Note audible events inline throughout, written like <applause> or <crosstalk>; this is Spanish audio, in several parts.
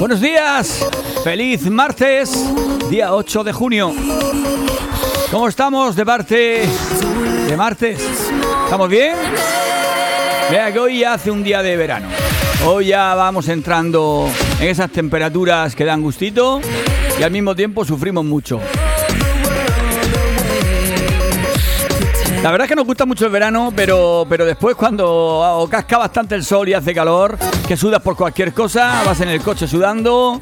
Buenos días, feliz martes, día 8 de junio. ¿Cómo estamos de parte de martes? ¿Estamos bien? Vea que hoy ya hace un día de verano. Hoy ya vamos entrando en esas temperaturas que dan gustito y al mismo tiempo sufrimos mucho. La verdad es que nos gusta mucho el verano, pero, pero después cuando casca bastante el sol y hace calor, que sudas por cualquier cosa, vas en el coche sudando,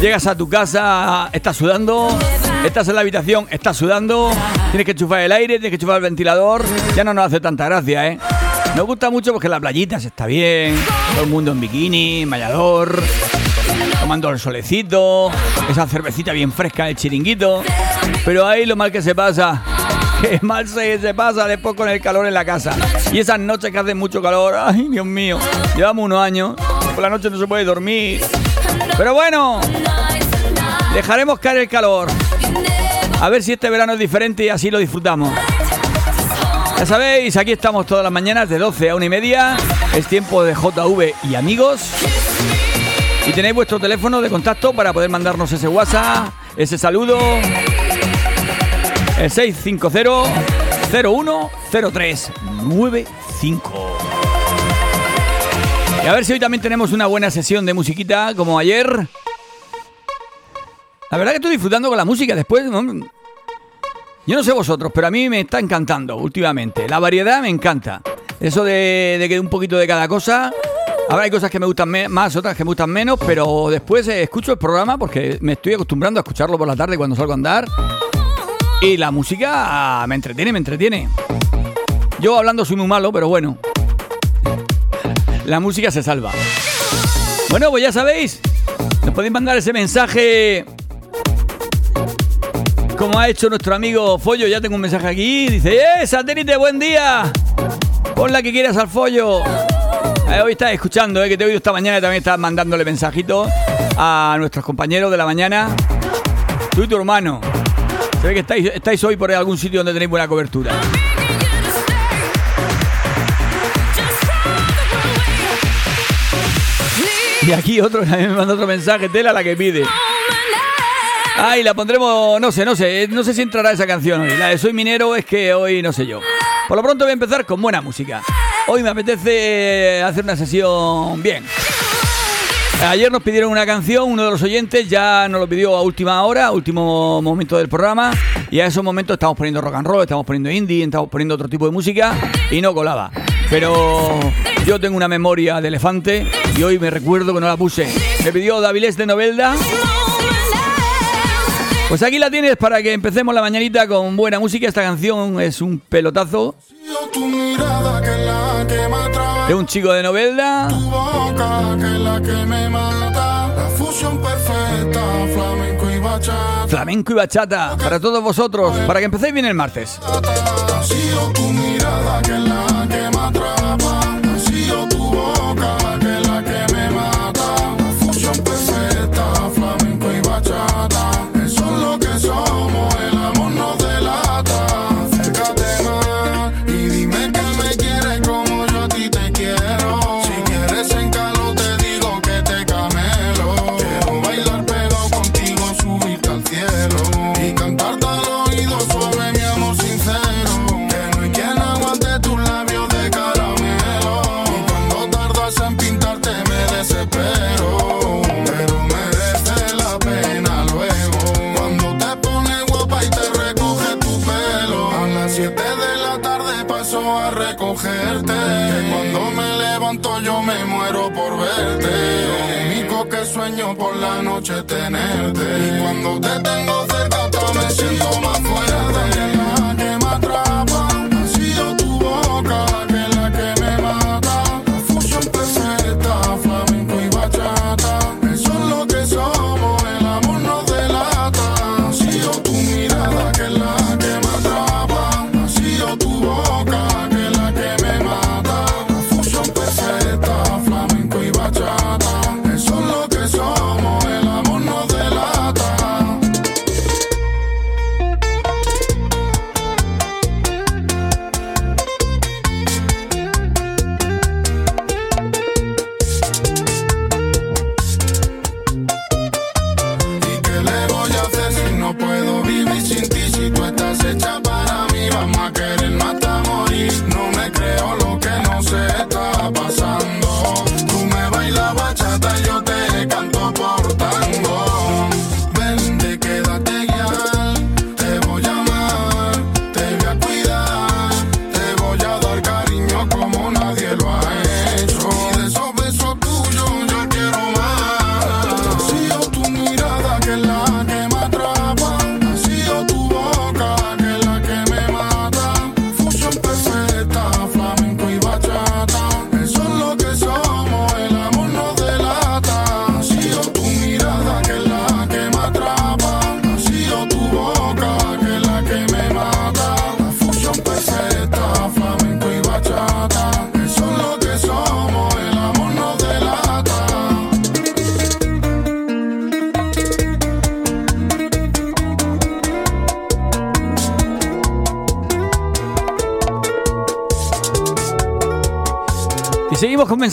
llegas a tu casa, estás sudando, estás en la habitación, estás sudando, tienes que enchufar el aire, tienes que enchufar el ventilador, ya no nos hace tanta gracia, ¿eh? Nos gusta mucho porque la playita se está bien, todo el mundo en bikini, mallador, tomando el solecito, esa cervecita bien fresca del chiringuito, pero ahí lo mal que se pasa que mal se, se pasa después con el calor en la casa. Y esas noches que hace mucho calor, ay Dios mío, llevamos unos años, por la noche no se puede dormir. Pero bueno, dejaremos caer el calor. A ver si este verano es diferente y así lo disfrutamos. Ya sabéis, aquí estamos todas las mañanas de 12 a 1 y media. Es tiempo de JV y amigos. Y tenéis vuestro teléfono de contacto para poder mandarnos ese WhatsApp, ese saludo el 650-010395. Y a ver si hoy también tenemos una buena sesión de musiquita como ayer. La verdad que estoy disfrutando con la música después. Yo no sé vosotros, pero a mí me está encantando últimamente. La variedad me encanta. Eso de, de que un poquito de cada cosa. Ahora hay cosas que me gustan más, otras que me gustan menos, pero después eh, escucho el programa porque me estoy acostumbrando a escucharlo por la tarde cuando salgo a andar. Y la música me entretiene, me entretiene. Yo hablando soy muy malo, pero bueno. La música se salva. Bueno, pues ya sabéis. Nos podéis mandar ese mensaje. Como ha hecho nuestro amigo Follo. Ya tengo un mensaje aquí. Dice, ¡eh, satélite, buen día! Pon la que quieras al Follo. Eh, hoy estás escuchando, eh, que te he oído esta mañana y también estás mandándole mensajitos a nuestros compañeros de la mañana. Tú y tu hermano. Se ve que estáis, hoy por algún sitio donde tenéis buena cobertura. Y aquí otro <laughs> me manda otro mensaje, tela la que pide. Ay, la pondremos, no sé, no sé, no sé si entrará esa canción hoy. La de Soy Minero es que hoy no sé yo. Por lo pronto voy a empezar con buena música. Hoy me apetece hacer una sesión bien. Ayer nos pidieron una canción, uno de los oyentes ya nos lo pidió a última hora, último momento del programa. Y a esos momentos estamos poniendo rock and roll, estamos poniendo indie, estamos poniendo otro tipo de música y no colaba. Pero yo tengo una memoria de elefante y hoy me recuerdo que no la puse. Me pidió Davilés de Novelda. Pues aquí la tienes para que empecemos la mañanita con buena música. Esta canción es un pelotazo. De un chico de Novelda. Tu boca, que es la que me mata. La fusión perfecta, flamenco y bachata. Flamenco y bachata, para todos vosotros, para que empecéis bien el martes. Ha sido tu mirada, que es la que me atrapa. Por la noche tenerte. Y cuando te tengo cerca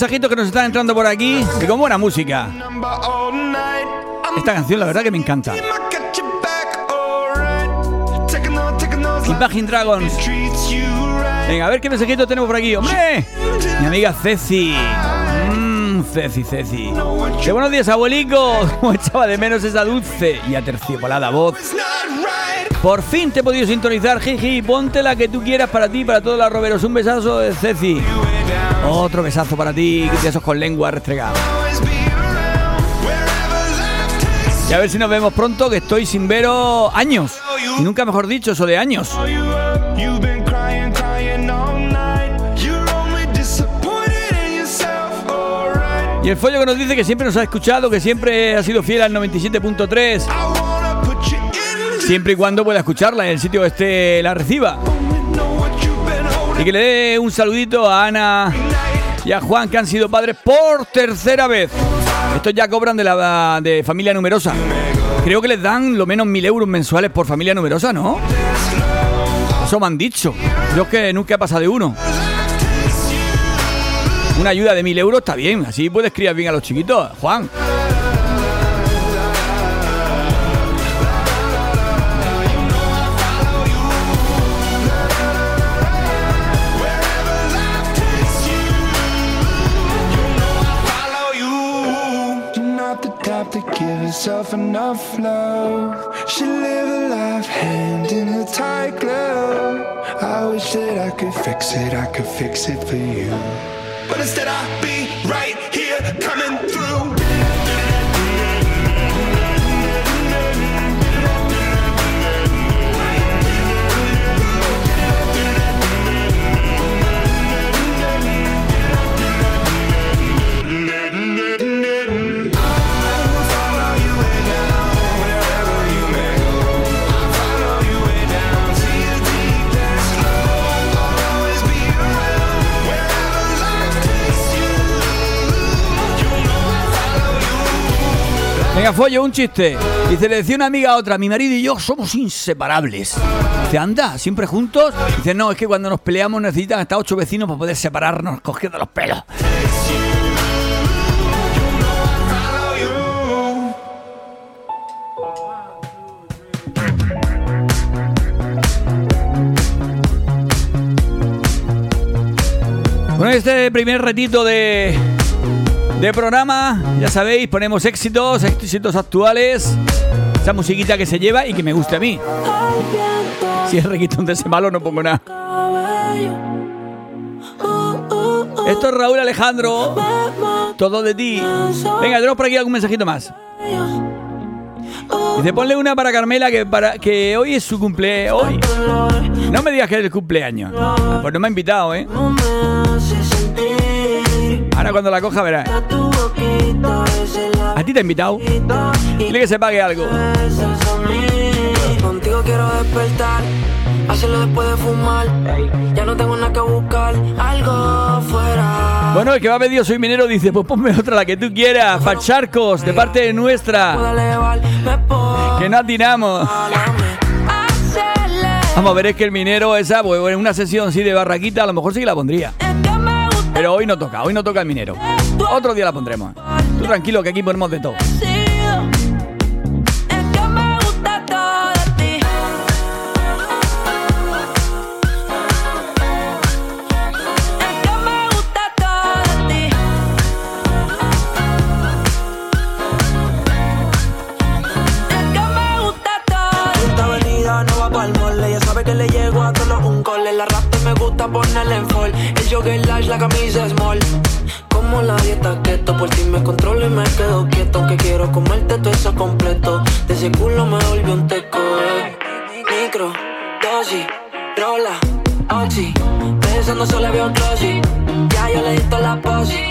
mensajitos que nos están entrando por aquí y con buena música. Esta canción la verdad que me encanta. Imagine Dragons. Venga, a ver qué mensajito tenemos por aquí. ¡Hombre! Mi amiga Ceci. Mmm, Ceci, Ceci. Qué buenos días, abuelico. <laughs> Como echaba de menos esa dulce y aterciopolada voz. Por fin te he podido sintonizar, Jiji. Ponte la que tú quieras para ti, para todos los roberos. Un besazo de Ceci. Otro besazo para ti, de esos con lengua restregada. Y a ver si nos vemos pronto, que estoy sin veros años. Y nunca mejor dicho, eso de años. Y el follo que nos dice que siempre nos ha escuchado, que siempre ha sido fiel al 97.3. Siempre y cuando pueda escucharla en el sitio esté la reciba. Y que le dé un saludito a Ana y a Juan, que han sido padres por tercera vez. Estos ya cobran de la de familia numerosa. Creo que les dan lo menos mil euros mensuales por familia numerosa, ¿no? Eso me han dicho. Yo es que nunca he pasado de uno. Una ayuda de mil euros está bien, así puedes criar bien a los chiquitos, Juan. Herself enough love. She live a life hand in a tight glove. I wish that I could fix it, I could fix it for you. But instead I'll be right here coming follo, un chiste. Dice, le decía una amiga a otra, mi marido y yo somos inseparables. Dice, anda, siempre juntos. Dice, no, es que cuando nos peleamos necesitan hasta ocho vecinos para poder separarnos cogiendo los pelos. Bueno, este primer retito de de programa. Ya sabéis, ponemos éxitos, éxitos actuales. Esa musiquita que se lleva y que me guste a mí. Si es requitón de ese malo, no pongo nada. Esto es Raúl Alejandro. Todo de ti. Venga, tenemos por aquí algún mensajito más. Dice, ponle una para Carmela que, para, que hoy es su cumpleaños. Hoy. No me digas que es el cumpleaños. Pues no me ha invitado, ¿eh? Ahora cuando la coja verás. ¿A ti te ha invitado? Dile que se pague algo. Contigo quiero despertar, hacerlo después de fumar. Ya no tengo nada que buscar, algo fuera. Bueno, el que va a pedir Soy Minero dice, pues ponme otra, la que tú quieras. Facharcos, de parte de nuestra. Que no atinamos. Vamos a ver, es que el minero esa, pues en una sesión así de barraquita, a lo mejor sí que la pondría. Pero hoy no toca, hoy no toca el minero. Otro día la pondremos. Tú tranquilo que aquí ponemos de todo. ponerle en fall. El large, la camisa small. Como la dieta keto, por ti me controlo y me quedo quieto. Aunque quiero comerte todo eso completo. De ese culo me volvió un teco. Eh. Micro, dosis, rola, oxi. Pensando solo veo un glossy. Ya yo le di la posi.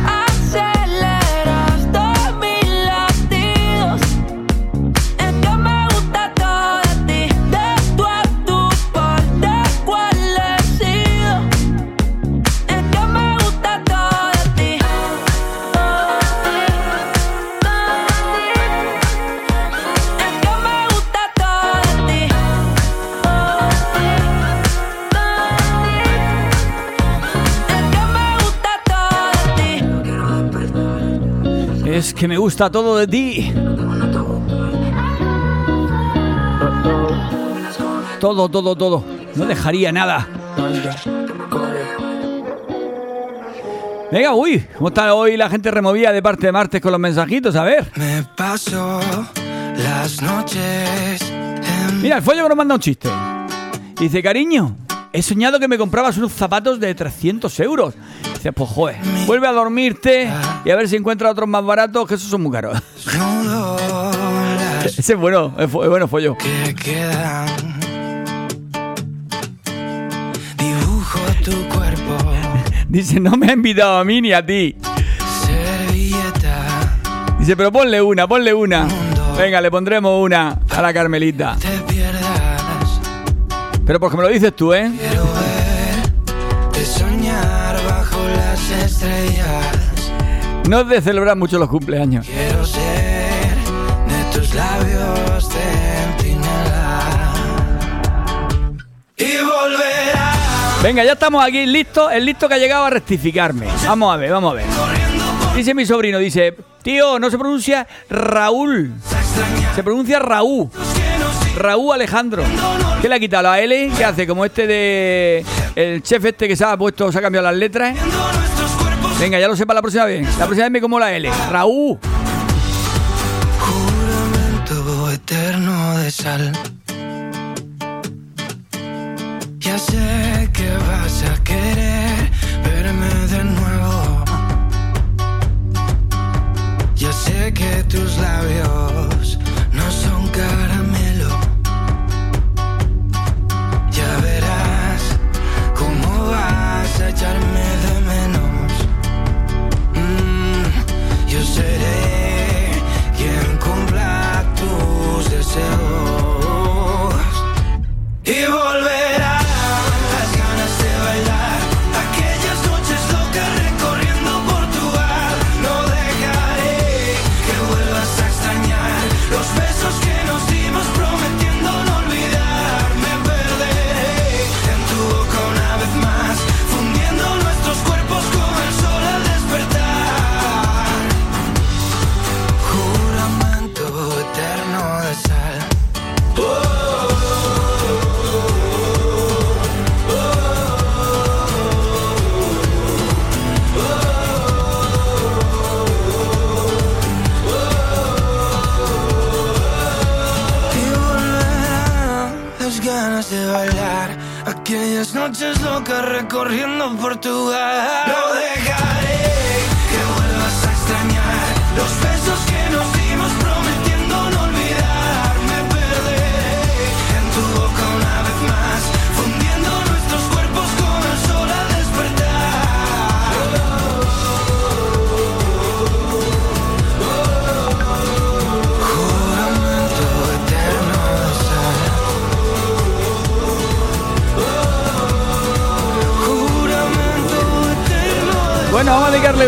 Que me gusta todo de ti. Todo, todo, todo. No dejaría nada. Venga, uy, ¿cómo está hoy la gente removida de parte de martes con los mensajitos? A ver. Me paso las noches. Mira, el follo que nos manda un chiste. Dice, cariño, he soñado que me comprabas unos zapatos de 300 euros. Dice, pues joder, vuelve a dormirte y a ver si encuentras otros más baratos, que esos son muy caros. <laughs> Ese es bueno, es bueno follo. Que quedan. Dibujo tu cuerpo. <laughs> Dice, no me ha invitado a mí ni a ti. Servilleta. Dice, pero ponle una, ponle una. Venga, le pondremos una a la Carmelita. Te. Pero porque me lo dices tú, ¿eh? Quiero verte soñar bajo las estrellas. No es de celebrar mucho los cumpleaños. Quiero ser de tus labios centinela. Y volverá. Venga, ya estamos aquí listos. El listo que ha llegado a rectificarme. Vamos a ver, vamos a ver. Dice mi sobrino, dice, tío, no se pronuncia Raúl. Se pronuncia Raúl. Raúl Alejandro. ¿Qué le ha quitado la L? ¿Qué hace? Como este de. El chef este que se ha puesto, se ha cambiado las letras. Venga, ya lo sepa la próxima vez. La próxima vez me como la L. Raúl. Juramento eterno de sal. Ya sé que vas a querer verme de nuevo. Ya sé que tus labios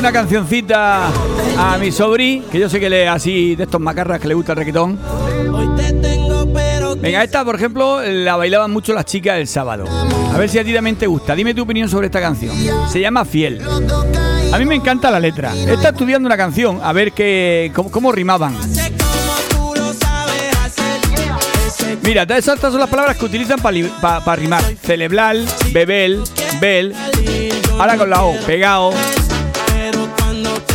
una cancioncita a mi sobri, que yo sé que le así de estos macarras que le gusta el pero Venga, esta, por ejemplo, la bailaban mucho las chicas el sábado. A ver si a ti también te gusta. Dime tu opinión sobre esta canción. Se llama Fiel. A mí me encanta la letra. Está estudiando una canción, a ver qué, cómo, cómo rimaban. Mira, todas estas son las palabras que utilizan para rimar. Celebrar, bebel, bel. Ahora con la O, pegado,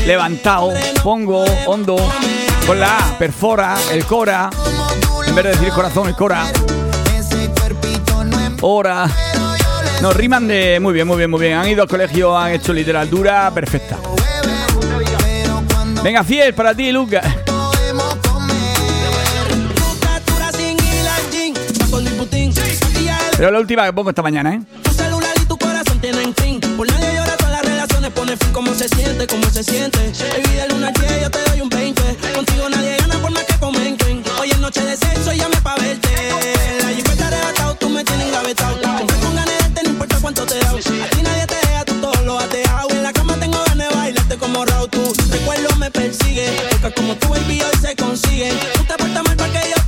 levantado, pongo, hondo. Con la A, perfora, el cora. En vez de decir corazón, el cora. Hora. No, riman de. Muy bien, muy bien, muy bien. Han ido al colegio, han hecho literatura perfecta. Venga, fiel para ti, Lucas. Pero la última que pongo esta mañana, ¿eh? Se siente? ¿Cómo se siente? Baby, del 1 al 10 yo te doy un 20. Contigo nadie gana por más que comenten. Hoy es noche de sexo y llame pa' verte. La jipeta arrebatado, tú me tienes engavetado. Que con ganas de no importa cuánto te da. A ti nadie te deja, tú todo lo has dejado. En la cama tengo ganas de bailarte como Raúl. Tu recuerdo me persigue. Porque como tú, baby, hoy se consigue. Tú te portas mal para que yo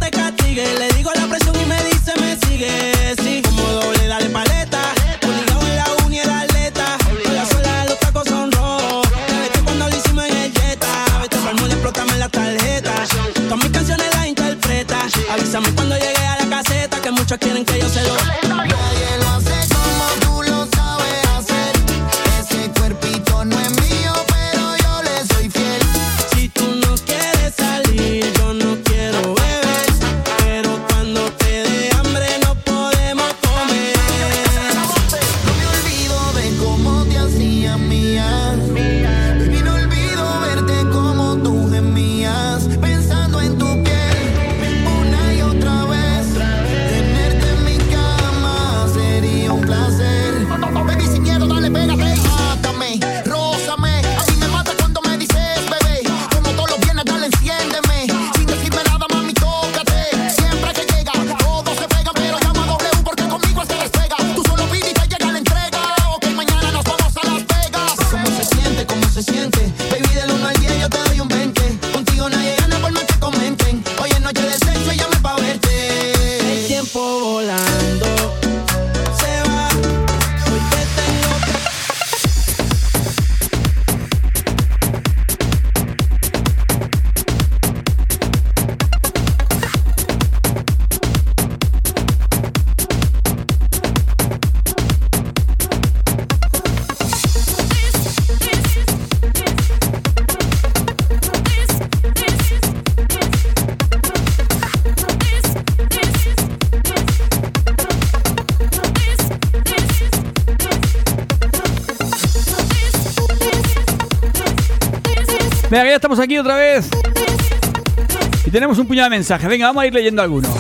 un puñado de mensajes. Venga, vamos a ir leyendo algunos.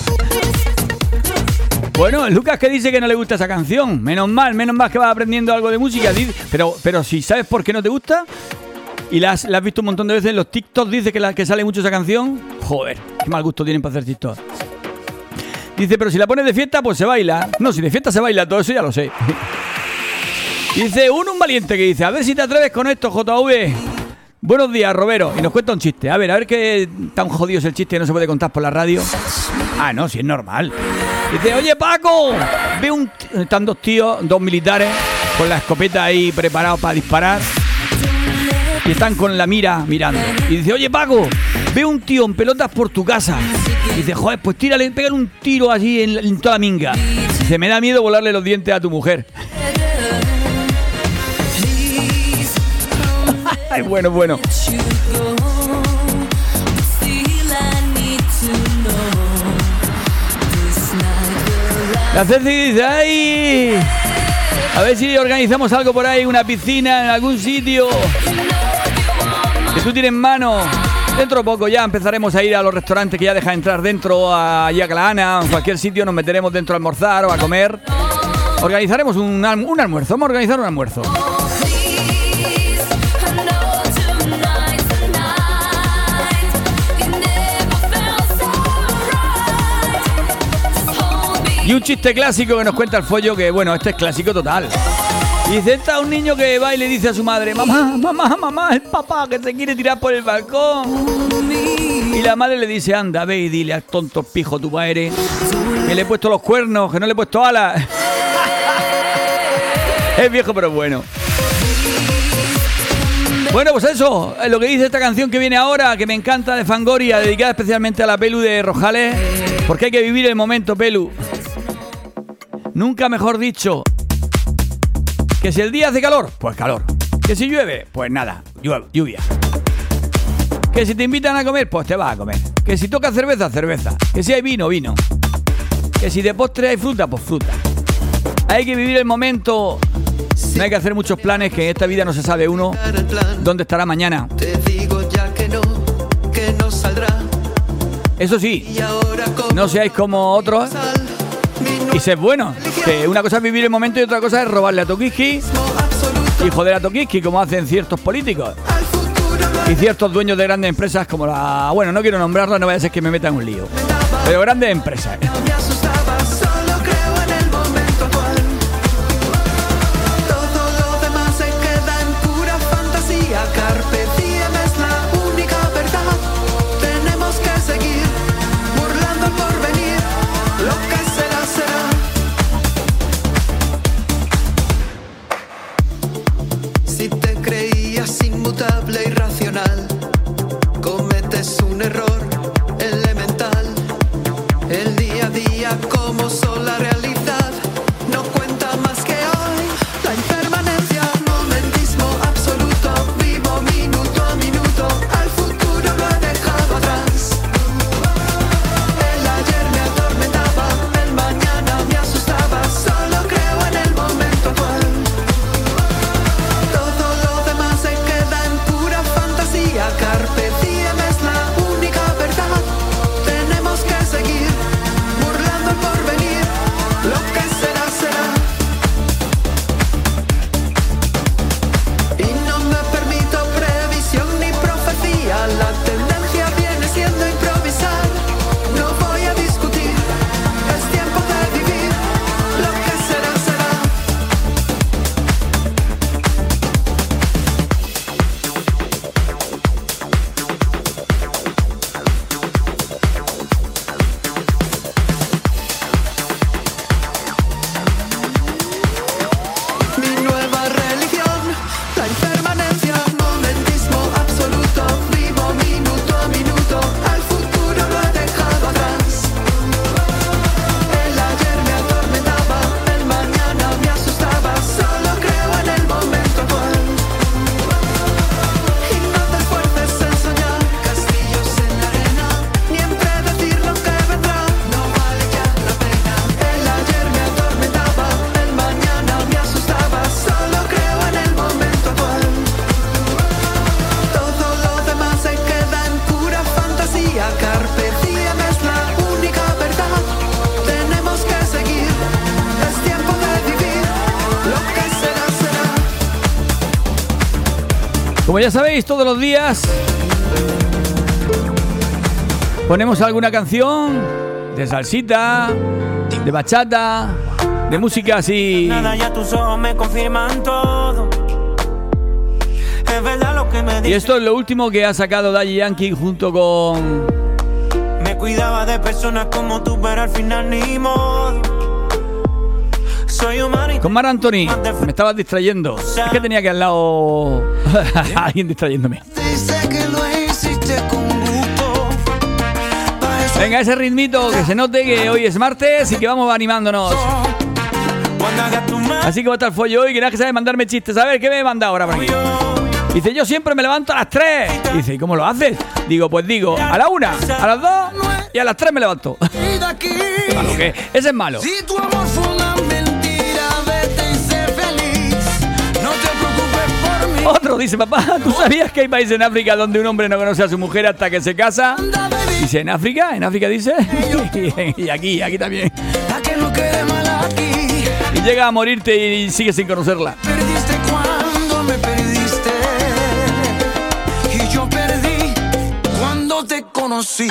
Bueno, Lucas que dice que no le gusta esa canción. Menos mal, menos mal que vas aprendiendo algo de música. Pero, pero si sabes por qué no te gusta y la has, la has visto un montón de veces en los TikToks, dice que, la, que sale mucho esa canción. Joder, qué mal gusto tienen para hacer TikTok. Dice, pero si la pones de fiesta, pues se baila. No, si de fiesta se baila, todo eso ya lo sé. <laughs> Dice, uno un valiente que dice, a ver si te atreves con esto, JV. Buenos días, Robero. Y nos cuenta un chiste. A ver, a ver qué tan jodido es el chiste que no se puede contar por la radio. Ah, no, si es normal. Dice, oye, Paco, ve un... Están dos tíos, dos militares, con la escopeta ahí preparados para disparar. Y están con la mira mirando. Y dice, oye, Paco, ve un tío en pelotas por tu casa. Y dice, joder, pues tírale, pégale un tiro así en, en toda la minga. Dice, me da miedo volarle los dientes a tu mujer. Bueno, bueno. La Ceci dice, ¡ay! A ver si organizamos algo por ahí, una piscina en algún sitio. Que tú tienes en mano. Dentro de poco ya empezaremos a ir a los restaurantes que ya deja entrar dentro, a Yaclana, en cualquier sitio nos meteremos dentro a almorzar o a comer. Organizaremos un almuerzo, vamos a organizar un almuerzo. Y un chiste clásico que nos cuenta el follo, que bueno, este es clásico total. Y dice, está un niño que va y le dice a su madre, mamá, mamá, mamá, el papá que se quiere tirar por el balcón. Y la madre le dice, anda, ve y dile al tonto pijo tu padre que le he puesto los cuernos, que no le he puesto alas. <laughs> es viejo pero bueno. Bueno, pues eso, es lo que dice esta canción que viene ahora, que me encanta de Fangoria, dedicada especialmente a la Pelu de Rojales, porque hay que vivir el momento, Pelu. Nunca mejor dicho. Que si el día hace calor, pues calor. Que si llueve, pues nada, lluvia. Que si te invitan a comer, pues te vas a comer. Que si toca cerveza, cerveza. Que si hay vino, vino. Que si de postre hay fruta, pues fruta. Hay que vivir el momento. No hay que hacer muchos planes, que en esta vida no se sabe uno dónde estará mañana. Te digo ya que no, que no saldrá. Eso sí, no seáis como otros mi y sed buenos. Que una cosa es vivir el momento y otra cosa es robarle a Tokiski y joder a Tokiski, como hacen ciertos políticos. y ciertos dueños de grandes empresas como la. Bueno, no quiero nombrarla, no vaya a ser que me meta en un lío. Pero grandes empresas. Ya sabéis, todos los días ponemos alguna canción de salsita, de bachata, de música así. Nada, ya tus ojos me confirman todo. Es verdad lo que me Y esto es lo último que ha sacado Daddy Yankee junto con. Me cuidaba de personas como tú, pero al final ni modo. Con Mar Anthony, me estabas distrayendo. Es que tenía que al lado <laughs> alguien distrayéndome. Venga, ese ritmito, que se note que hoy es martes y que vamos animándonos. Así que va a estar follo hoy, que nada que sabe mandarme chistes. A ver, ¿qué me manda ahora por aquí? Dice, yo siempre me levanto a las 3. Dice, ¿y cómo lo haces? Digo, pues digo, a la 1, a las 2 y a las 3 me levanto. <laughs> Ese es malo. Dice, papá, ¿tú sabías que hay países en África donde un hombre no conoce a su mujer hasta que se casa? Dice, ¿en África? ¿En África dice? <laughs> y aquí, aquí también. Y llega a morirte y sigue sin conocerla. Conocí.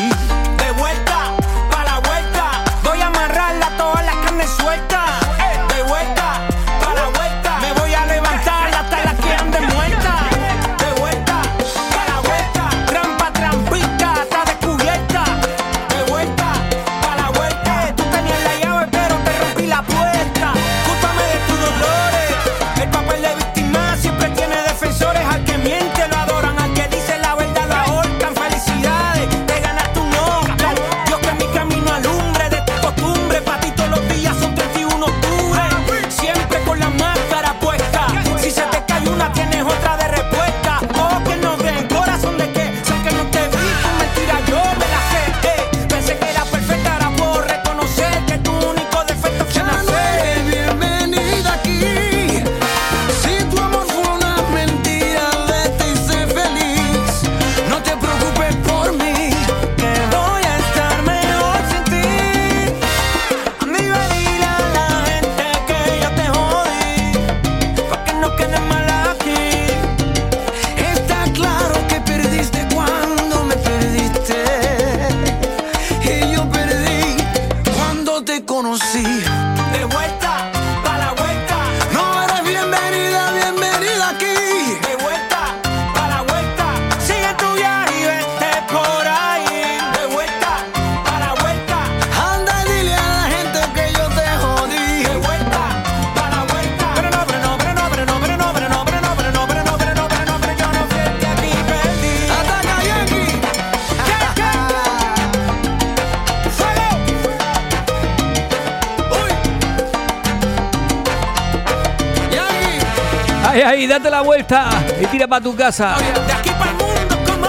La vuelta y tira para tu casa. De aquí para el mundo, como.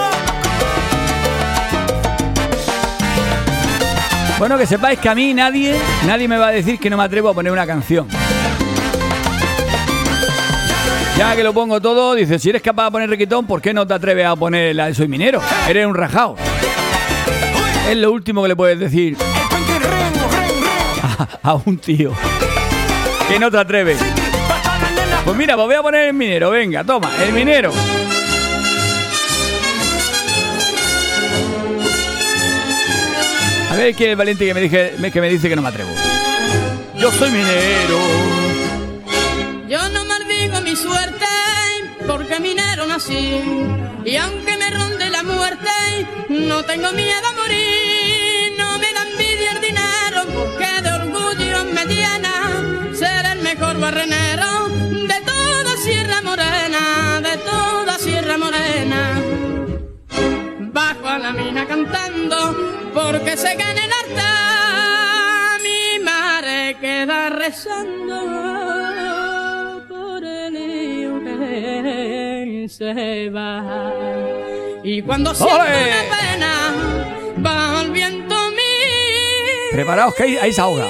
Bueno, que sepáis que a mí nadie, nadie me va a decir que no me atrevo a poner una canción. Ya que lo pongo todo, dice, si eres capaz de poner requitón, ¿por qué no te atreves a poner la de Soy Minero? Eres un rajao. Es lo último que le puedes decir <laughs> a un tío. Que no te atreves. Pues mira, pues voy a poner el minero, venga, toma, el minero. A ver quién es el valiente que me, dije, que me dice que no me atrevo. Yo soy minero. Yo no maldigo mi suerte porque minero nací. Y aunque me ronde la muerte, no tengo miedo a morir. No me da envidia el dinero porque de orgullo me llena ser el mejor barrenero Bajo a la mina cantando porque se gana el harta. Mi madre queda rezando por el hijo que se va. Y cuando siento una pena, va el viento mío. Preparaos que ahí, ahí se ahoga.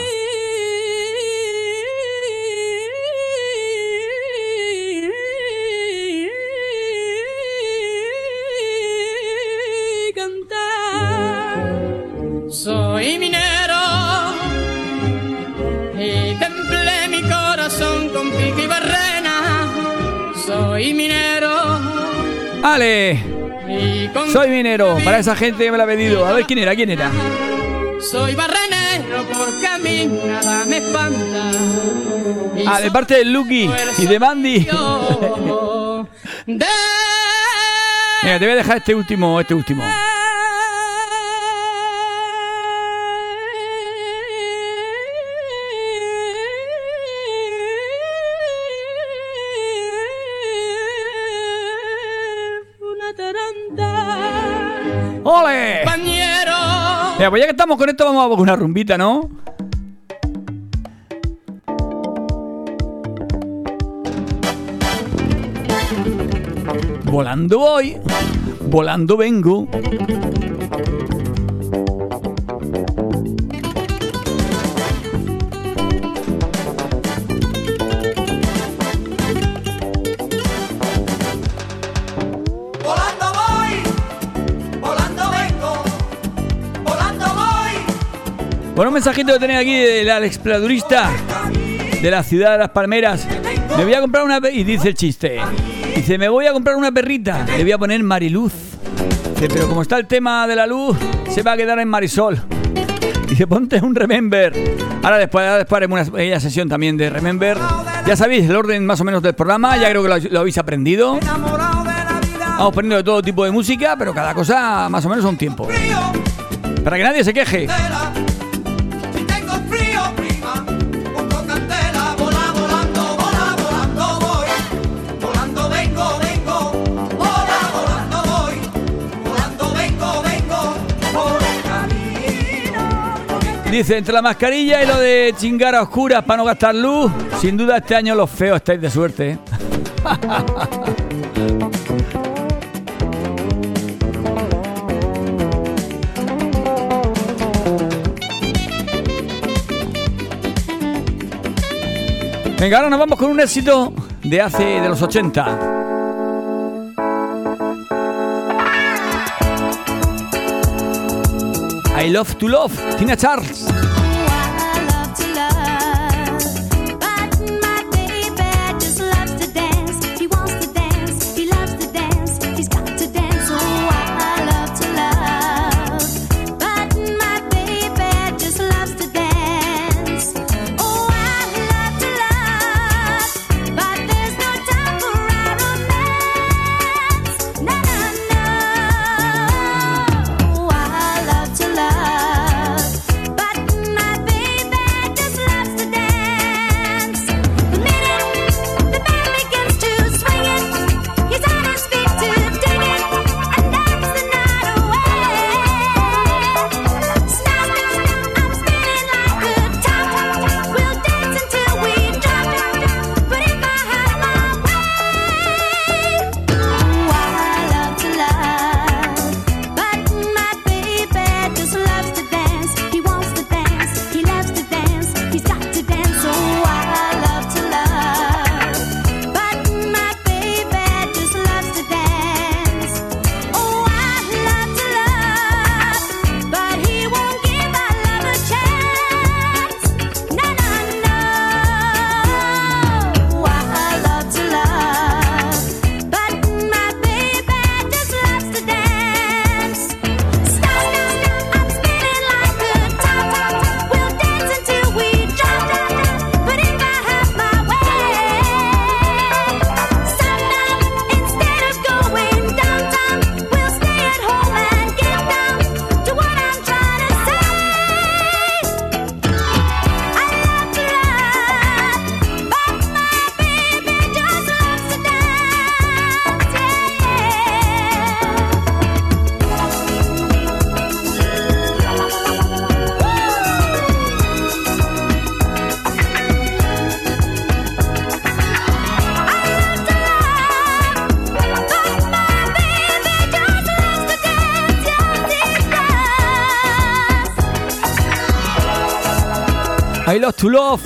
¡Ale! y con Soy minero, para esa gente que me la ha pedido. A ver quién era, quién era. Soy barrenero porque a mí nada me espanta. Ah, de parte de Lucky y de Mandy. <laughs> Mira, te voy a dejar este último, este último. Mira, pues ya que estamos con esto, vamos a una rumbita, ¿no? Volando voy, volando vengo. Bueno, un mensajito que tenía aquí del Alex Pladurista de la ciudad de las Palmeras. Me voy a comprar una y dice el chiste. Dice, me voy a comprar una perrita. Le voy a poner Mariluz. Dice, pero como está el tema de la luz, se va a quedar en Marisol. Dice, ponte un Remember. Ahora después, después haremos una pequeña sesión también de Remember. Ya sabéis el orden más o menos del programa. Ya creo que lo, habéis aprendido. Vamos poniendo de todo tipo de música, pero cada cosa más o menos a un tiempo. Para que nadie se queje. Dice, entre la mascarilla y lo de chingar a oscuras para no gastar luz, sin duda este año los feos estáis de suerte. ¿eh? <laughs> Venga, ahora nos vamos con un éxito de hace de los 80. I love to love, Tina Charles. Love to Love,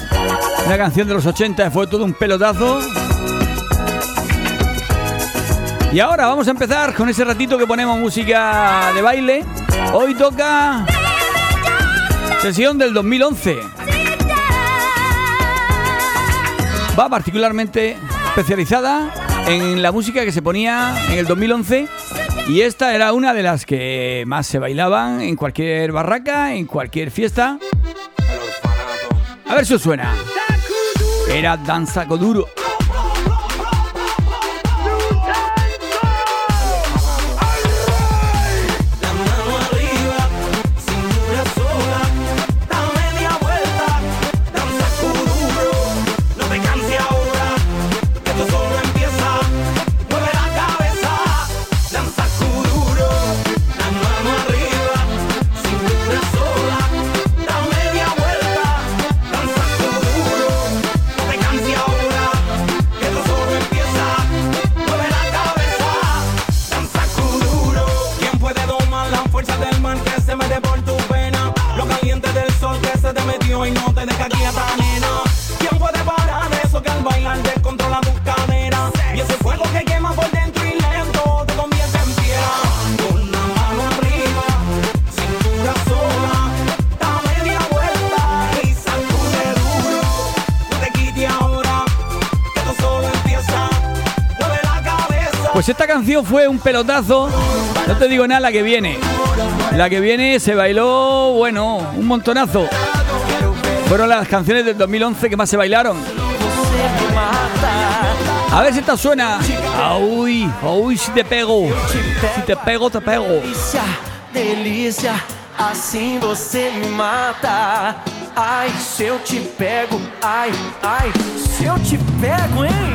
una canción de los 80, fue todo un pelotazo. Y ahora vamos a empezar con ese ratito que ponemos música de baile. Hoy toca sesión del 2011. Va particularmente especializada en la música que se ponía en el 2011 y esta era una de las que más se bailaban en cualquier barraca, en cualquier fiesta. A ver si os suena. Era Danza Coduro. Fue un pelotazo. No te digo nada la que viene. La que viene se bailó, bueno, un montonazo. Fueron las canciones del 2011 que más se bailaron. A ver si esta suena. Uy, uy, si te pego. Si te pego, te pego. Delícia, delícia, assim você me mata. Ai, se eu te pego, ai, ai, se eu te pego, hein?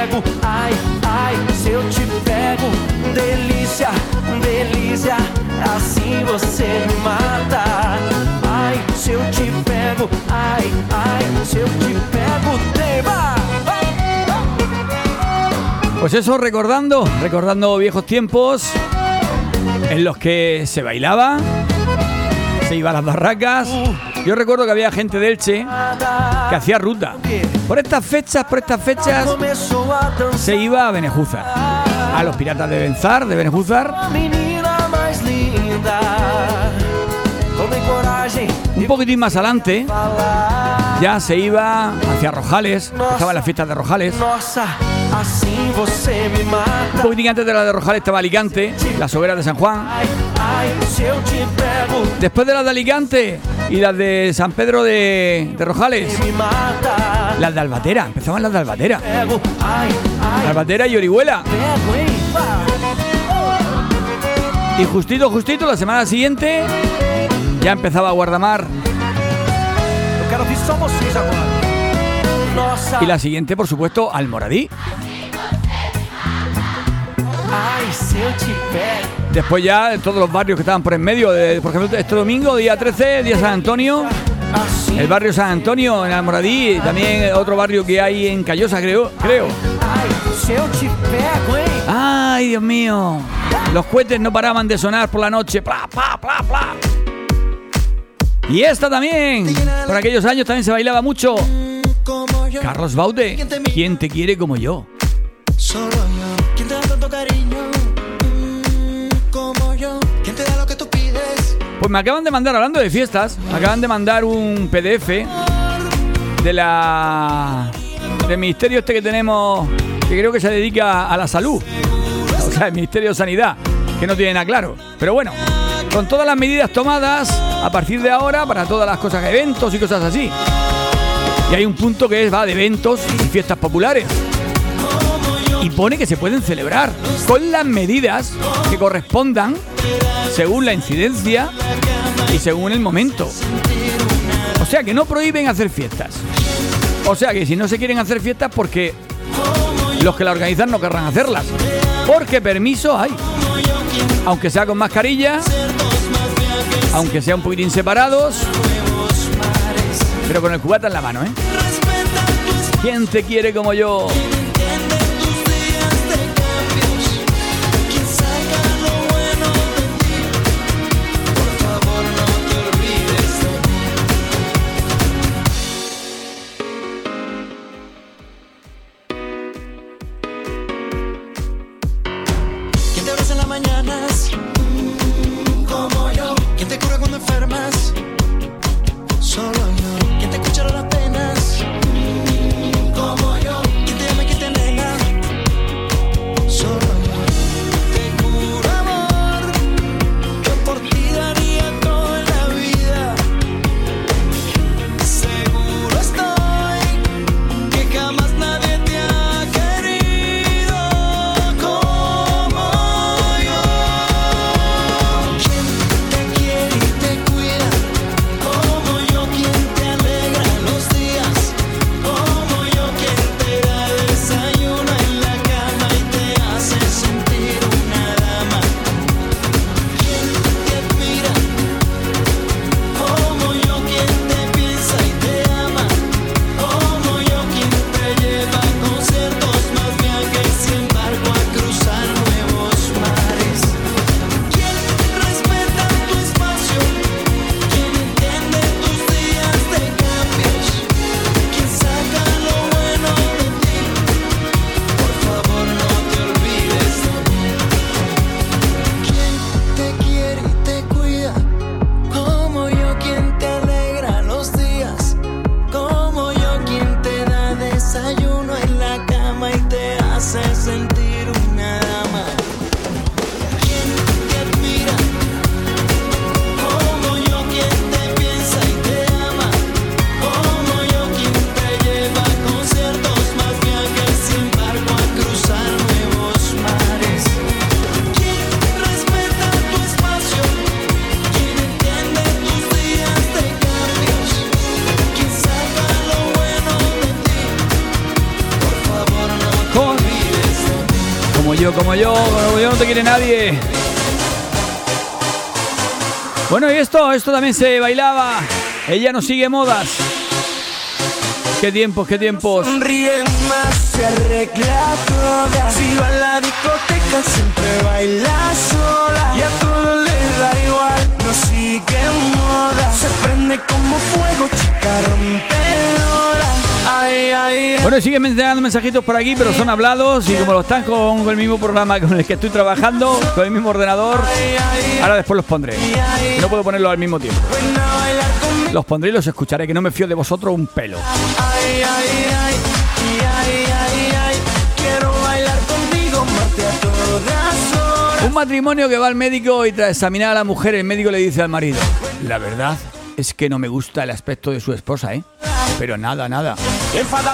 pego, ai, ai, se eu te pego. Delícia, delícia, assim você me mata. Ai, se eu te pego, ai, ai, se eu te pego, tema. Pues eso, recordando, recordando viejos tiempos en los que se bailaba, se iba a las barracas. Yo recuerdo que había gente de Elche que hacía ruta. Por estas fechas, por estas fechas, se iba a Benejúzar. A los piratas de Benzar, de Benejúzar. Un poquitín más adelante, ya se iba hacia Rojales. Estaban las fiestas de Rojales. Un poquitín antes de la de Rojales estaba Alicante, las hogueras de San Juan. Ai, ai, se eu te pego, Después de las de Alicante y las de San Pedro de, de Rojales, me mata. las de Albatera. Empezaban las de Albatera. Pego, ai, ai, Albatera y Orihuela. pego? Y justito, justito, la semana siguiente ya empezaba Guardamar. Eu quero ouvir só vocês agora. Nossa, Y la siguiente, por supuesto, Almoradí. ai, se eu te pego. Después ya todos los barrios que estaban por en medio. de- por ejemplo, este domingo, día 13, día San Antonio. El barrio San Antonio en Almoradí. También otro barrio que hay en Callosa, creo. creo. ¡Ay, Dios mío! Los cohetes no paraban de sonar por la noche. ¡Pla, pla! Y esta también. Por aquellos años también se bailaba mucho. Carlos Baute. ¿Quién te quiere como yo? Pues me acaban de mandar, hablando de fiestas, me acaban de mandar un PDF de la. del ministerio este que tenemos, que creo que se dedica a la salud. O sea, el Ministerio de Sanidad, que no tiene nada claro. Pero bueno, con todas las medidas tomadas a partir de ahora para todas las cosas, eventos y cosas así. Y hay un punto que es, va de eventos y fiestas populares. Y pone que se pueden celebrar con las medidas que correspondan según la incidencia y según el momento. O sea que no prohíben hacer fiestas. O sea que si no se quieren hacer fiestas porque los que la organizan no querrán hacerlas. Porque permiso hay. Aunque sea con mascarilla, aunque sea un poquitín separados, pero con el cubata en la mano, ¿eh? ¿Quién te quiere como yo? Bueno, y esto, esto también se bailaba. Ella no sigue modas. Qué tiempos, qué tiempos. Sonríe más, se arregla toda. Si va a la discoteca, siempre baila sola. Y a todo le da igual, no sigue moda. Se prende como fuego, chica rompedora. Bueno, siguen llegando mensajitos por aquí, pero son hablados y como lo están con, el mismo programa con el que estoy trabajando, con el mismo ordenador, ahora después los pondré. No puedo ponerlos al mismo tiempo. Los pondré y los escucharé, que no me fío de vosotros un pelo. Un matrimonio que va al médico y tras examinar a la mujer, el médico le dice al marido, la verdad es que no me gusta el aspecto de su esposa, ¿eh? Pero nada, nada.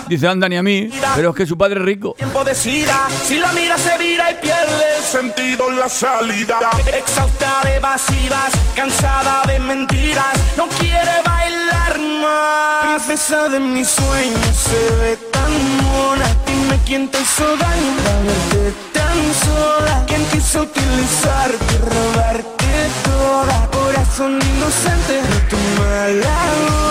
Dice, anda ni a mí, pero es que su padre es rico. tiempo decida Si la mira se vira y pierde el sentido en la salida Exhausta de evasivas, cansada de mentiras No quiere bailar más Princesa de mis sueños se ve tan mona. Dime quién te hizo daño para verte tan sola. ¿Quién quiso utilizarte, robarte toda? Corazón inocente, no tu mala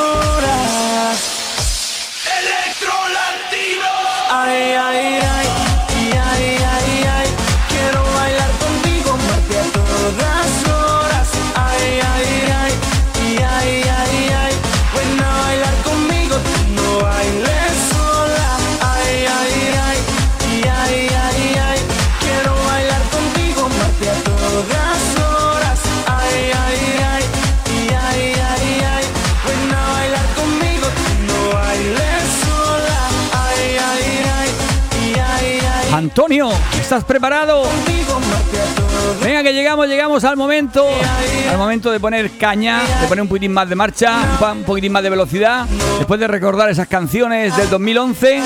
Ay, ay, Antonio, ¿estás preparado? Venga, que llegamos, llegamos al momento. Al momento de poner caña, de poner un poquitín más de marcha, un poquitín más de velocidad. Después de recordar esas canciones del 2011.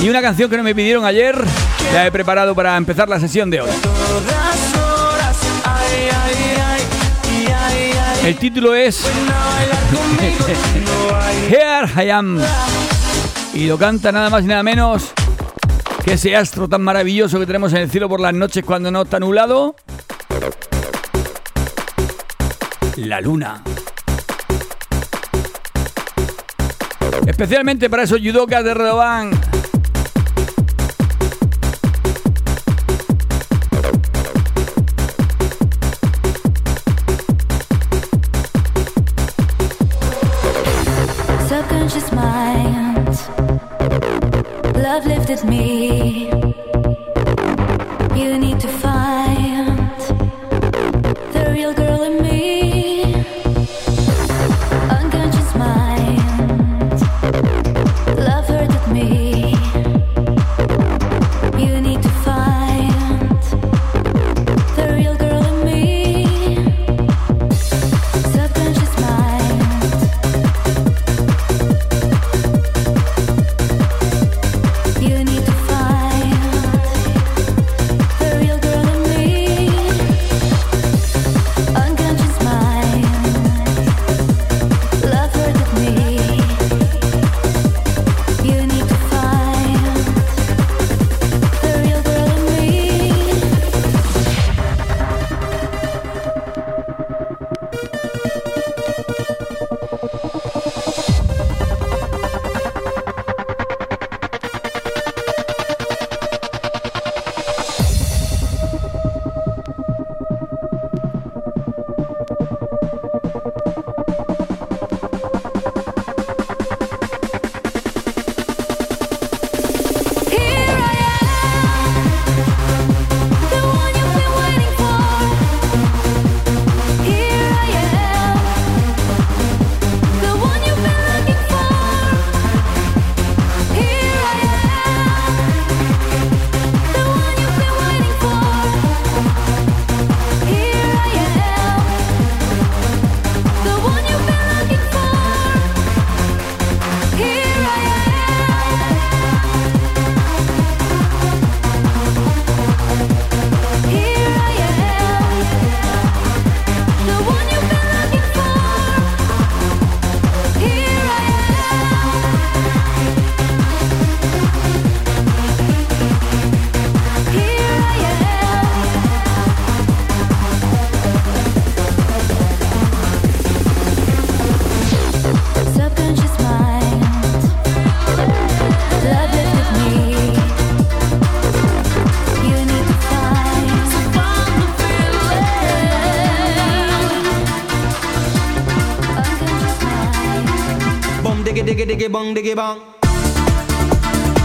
Y una canción que no me pidieron ayer, la he preparado para empezar la sesión de hoy. El título es <laughs> Here I Am. Y lo canta nada más y nada menos que ese astro tan maravilloso que tenemos en el cielo por las noches cuando no está nublado. La luna. Especialmente para esos judokas de Redoban. Subconscious mind, love lifted me.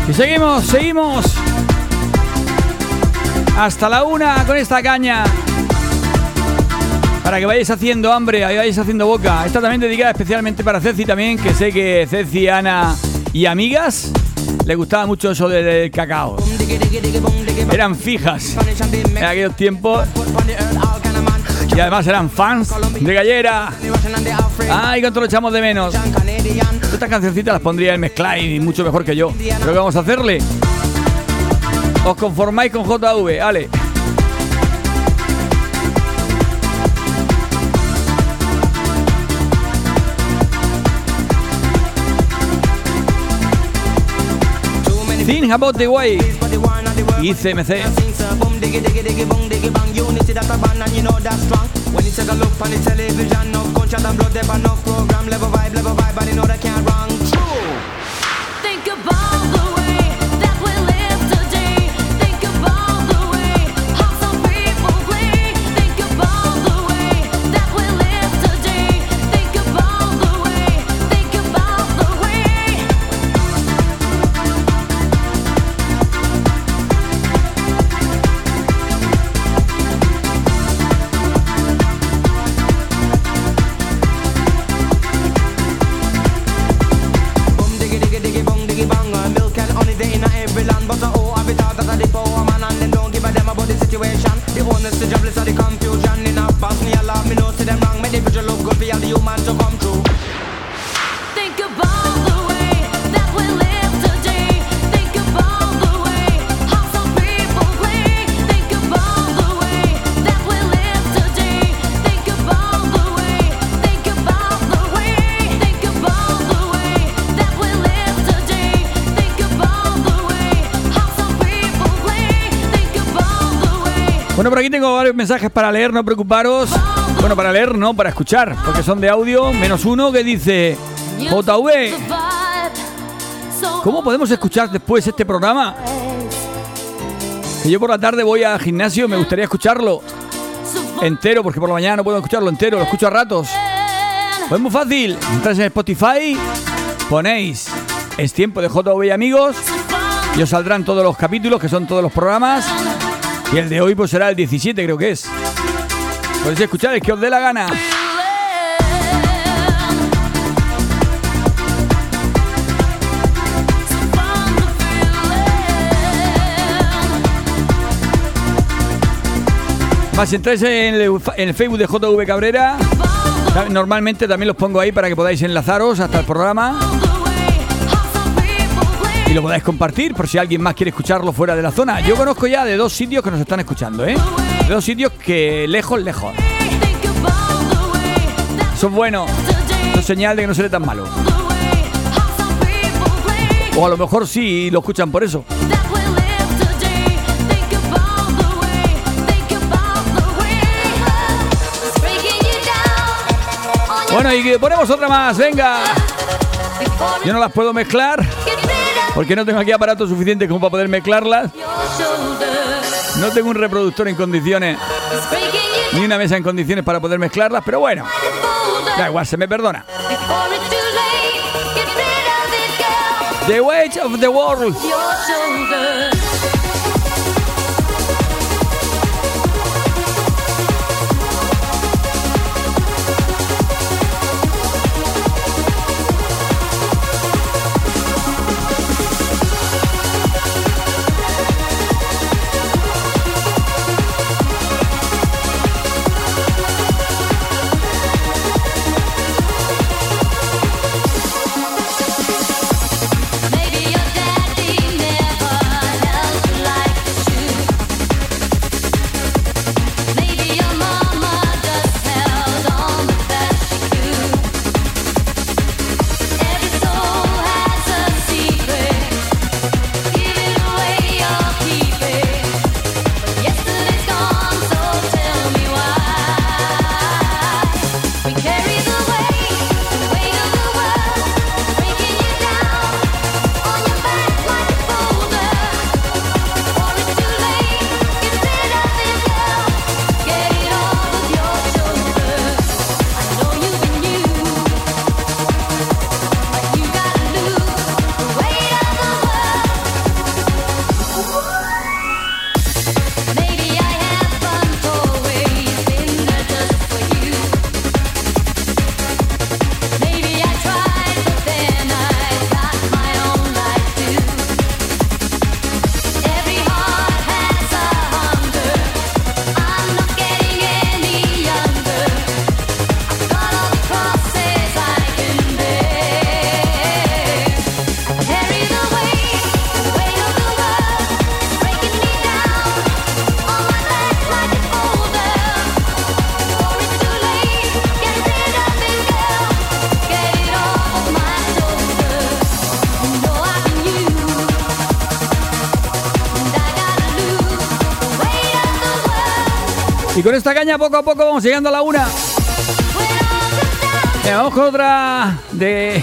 Y seguimos, seguimos. Hasta la una con esta caña. Para que vayáis haciendo hambre, ahí vayáis haciendo boca. Esta también dedicada especialmente para Ceci también, que sé que Ceci, Ana y amigas le gustaba mucho eso del cacao. Eran fijas en aquellos tiempos y además eran fans de Gallera. Ay, cuánto lo echamos de menos. Estas cancioncitas las pondría el mezclay y mucho mejor que yo. Pero ¿qué vamos a hacerle? ¿Os conformáis con JV? Ale. Think about the way. Y CMC. Diggy diggy diggy bong diggy bang. Unity that a band and you know that's strong. When you take a look on the television, no gunshot and blood, but no program. Level vibe, level vibe, but you know that can't wrong. True. Varios mensajes para leer, no preocuparos. Bueno, para leer, no, para escuchar, porque son de audio, menos uno que dice, JV, ¿cómo podemos escuchar después este programa? Que yo por la tarde voy al gimnasio, me gustaría escucharlo entero, porque por la mañana no puedo escucharlo entero, lo escucho a ratos. Pues muy fácil, entráis en Spotify, ponéis Es tiempo de JV amigos, y os saldrán todos los capítulos, que son todos los programas, y el de hoy pues será el 17 creo que es. Podéis escuchar el que os dé la gana. Más entráis en el Facebook de JV Cabrera, normalmente también los pongo ahí para que podáis enlazaros hasta el programa y lo podáis compartir por si alguien más quiere escucharlo fuera de la zona. Yo conozco ya de dos sitios que nos están escuchando, ¿eh? De dos sitios que lejos, lejos. Son buenos. Es señal de que no seré tan malo. O a lo mejor sí lo escuchan por eso. Bueno, y ponemos otra más, venga. Yo no las puedo mezclar porque no tengo aquí aparato suficiente como para poder mezclarlas. No tengo un reproductor en condiciones, ni una mesa en condiciones para poder mezclarlas, pero bueno, da igual, se me perdona. The weight of the world. Y con esta caña poco a poco vamos llegando a la una. Venga, vamos con otra de...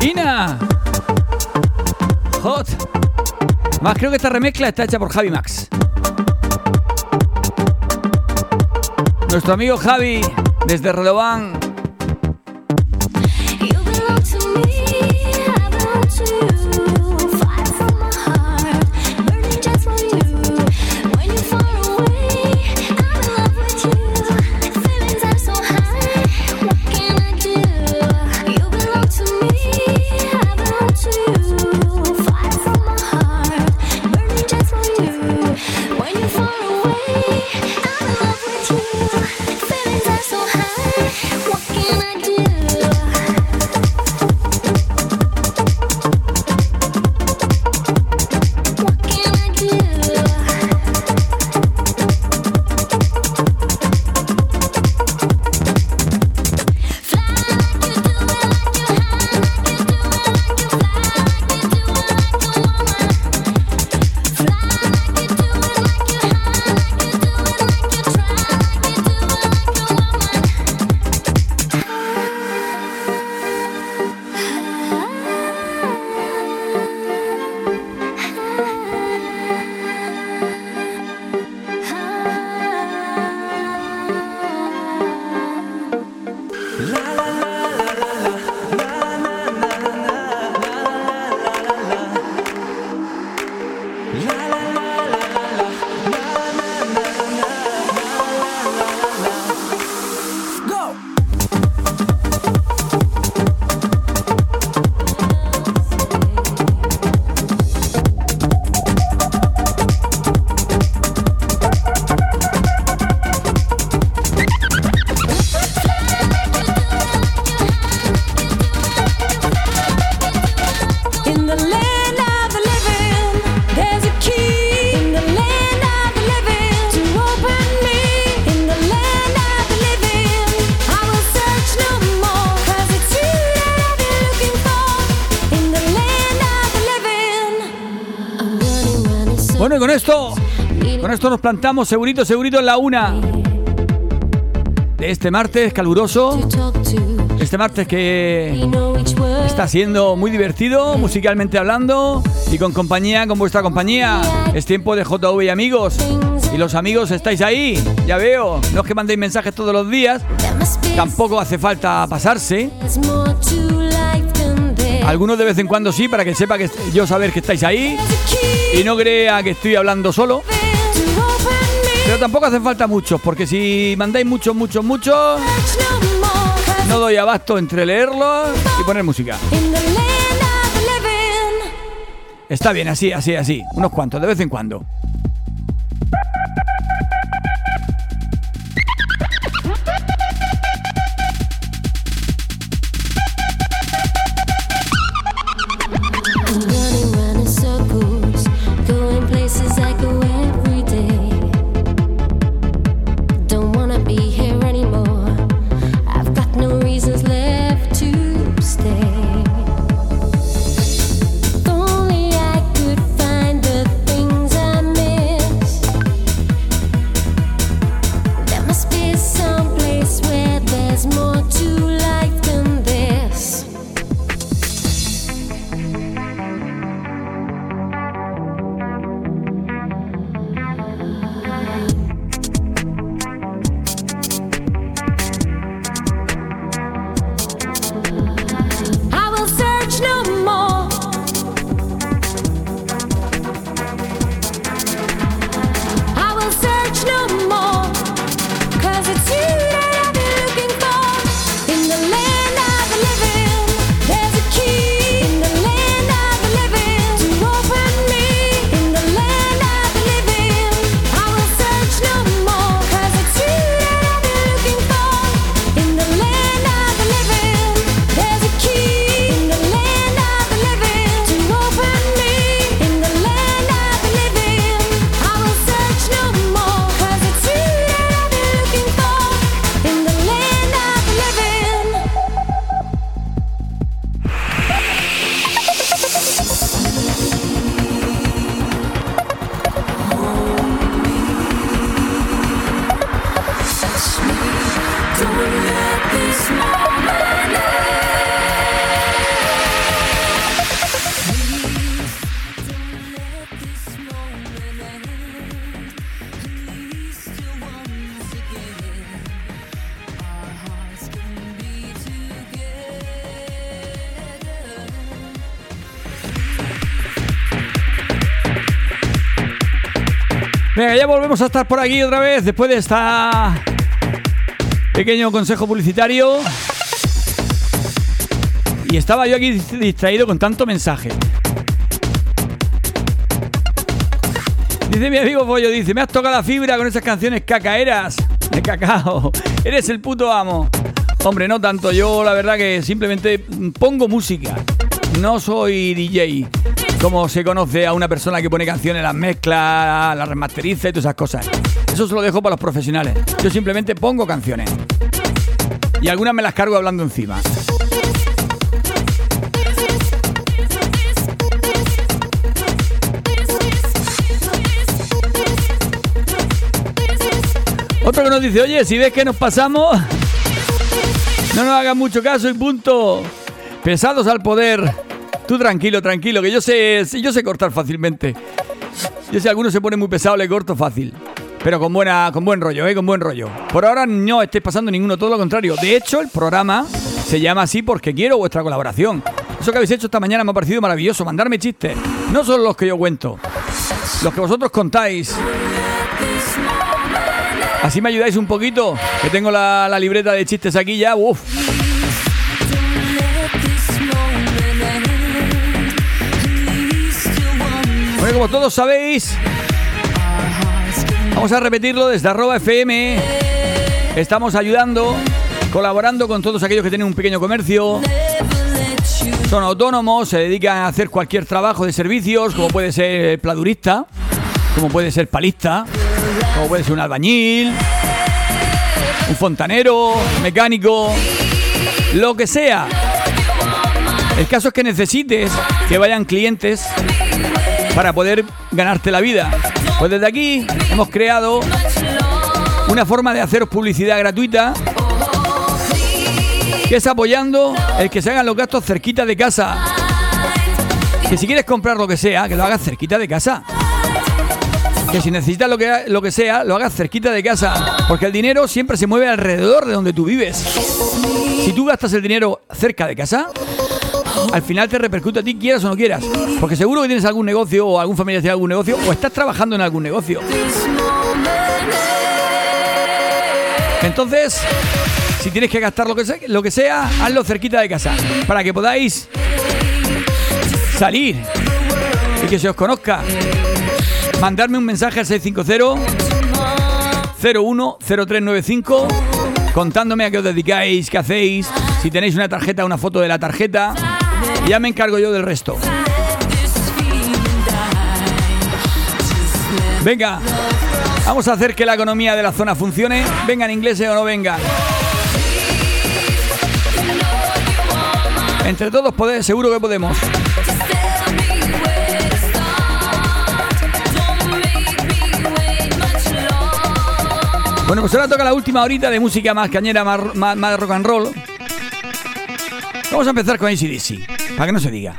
Ina. Hot. Más creo que esta remezcla está hecha por Javi Max. Nuestro amigo Javi desde Redobán. Con esto, con esto nos plantamos segurito, segurito en la una de este martes caluroso. Este martes que está siendo muy divertido, musicalmente hablando, y con compañía, con vuestra compañía. Es tiempo de JV y amigos. Y los amigos estáis ahí, ya veo. No es que mandéis mensajes todos los días, tampoco hace falta pasarse. Algunos de vez en cuando sí, para que sepa que yo saber que estáis ahí. Y no crea que estoy hablando solo. Pero tampoco hace falta muchos, porque si mandáis muchos, muchos, muchos, no doy abasto entre leerlos y poner música. Está bien, así, así, así. Unos cuantos, de vez en cuando. Venga, ya volvemos a estar por aquí otra vez después de esta pequeño consejo publicitario. Y estaba yo aquí distraído con tanto mensaje. Dice mi amigo Pollo, dice, me has tocado la fibra con esas canciones cacaeras de cacao. Eres el puto amo. Hombre, no tanto. Yo la verdad que simplemente pongo música. No soy DJ. Como se conoce a una persona que pone canciones, las mezcla, las remasteriza y todas esas cosas. Eso se lo dejo para los profesionales. Yo simplemente pongo canciones. Y algunas me las cargo hablando encima. Otro que nos dice, oye, si ves que nos pasamos, no nos hagas mucho caso y punto. Pesados al poder. Tú tranquilo, tranquilo, que yo sé, yo sé cortar fácilmente. Yo si alguno se pone muy pesado, le corto fácil. Pero con buena, con buen rollo, ¿eh? Con buen rollo. Por ahora no estéis pasando ninguno, todo lo contrario. De hecho, el programa se llama así porque quiero vuestra colaboración. Eso que habéis hecho esta mañana me ha parecido maravilloso. Mandarme chistes. No solo los que yo cuento. Los que vosotros contáis. Así me ayudáis un poquito. Que tengo la, la libreta de chistes aquí ya. Uf. Bueno, como todos sabéis, vamos a repetirlo desde arroba FM. Estamos ayudando, colaborando con todos aquellos que tienen un pequeño comercio. Son autónomos, se dedican a hacer cualquier trabajo de servicios, como puede ser pladurista, como puede ser palista, como puede ser un albañil, un fontanero, mecánico, lo que sea. El caso es que necesites que vayan clientes para poder ganarte la vida. Pues desde aquí hemos creado una forma de haceros publicidad gratuita que es apoyando el que se hagan los gastos cerquita de casa. Que si quieres comprar lo que sea, que lo hagas cerquita de casa. Que si necesitas lo que, lo que sea, lo hagas cerquita de casa. Porque el dinero siempre se mueve alrededor de donde tú vives. Si tú gastas el dinero cerca de casa, al final te repercute a ti, quieras o no quieras. Porque seguro que tienes algún negocio o algún familiar tiene algún negocio o estás trabajando en algún negocio. Entonces, si tienes que gastar lo que, sea, hazlo cerquita de casa. Para que podáis salir y que se os conozca. Mandarme un mensaje al 650 010395 contándome a qué os dedicáis, qué hacéis, si tenéis una tarjeta, una foto de la tarjeta. Ya me encargo yo del resto. Venga, vamos a hacer que la economía de la zona funcione, vengan ingleses o no vengan. Entre todos poder, seguro que podemos. Bueno, pues ahora toca la última horita de música más cañera, más, más- más rock and roll. Vamos a empezar con ACDC, para que no se diga.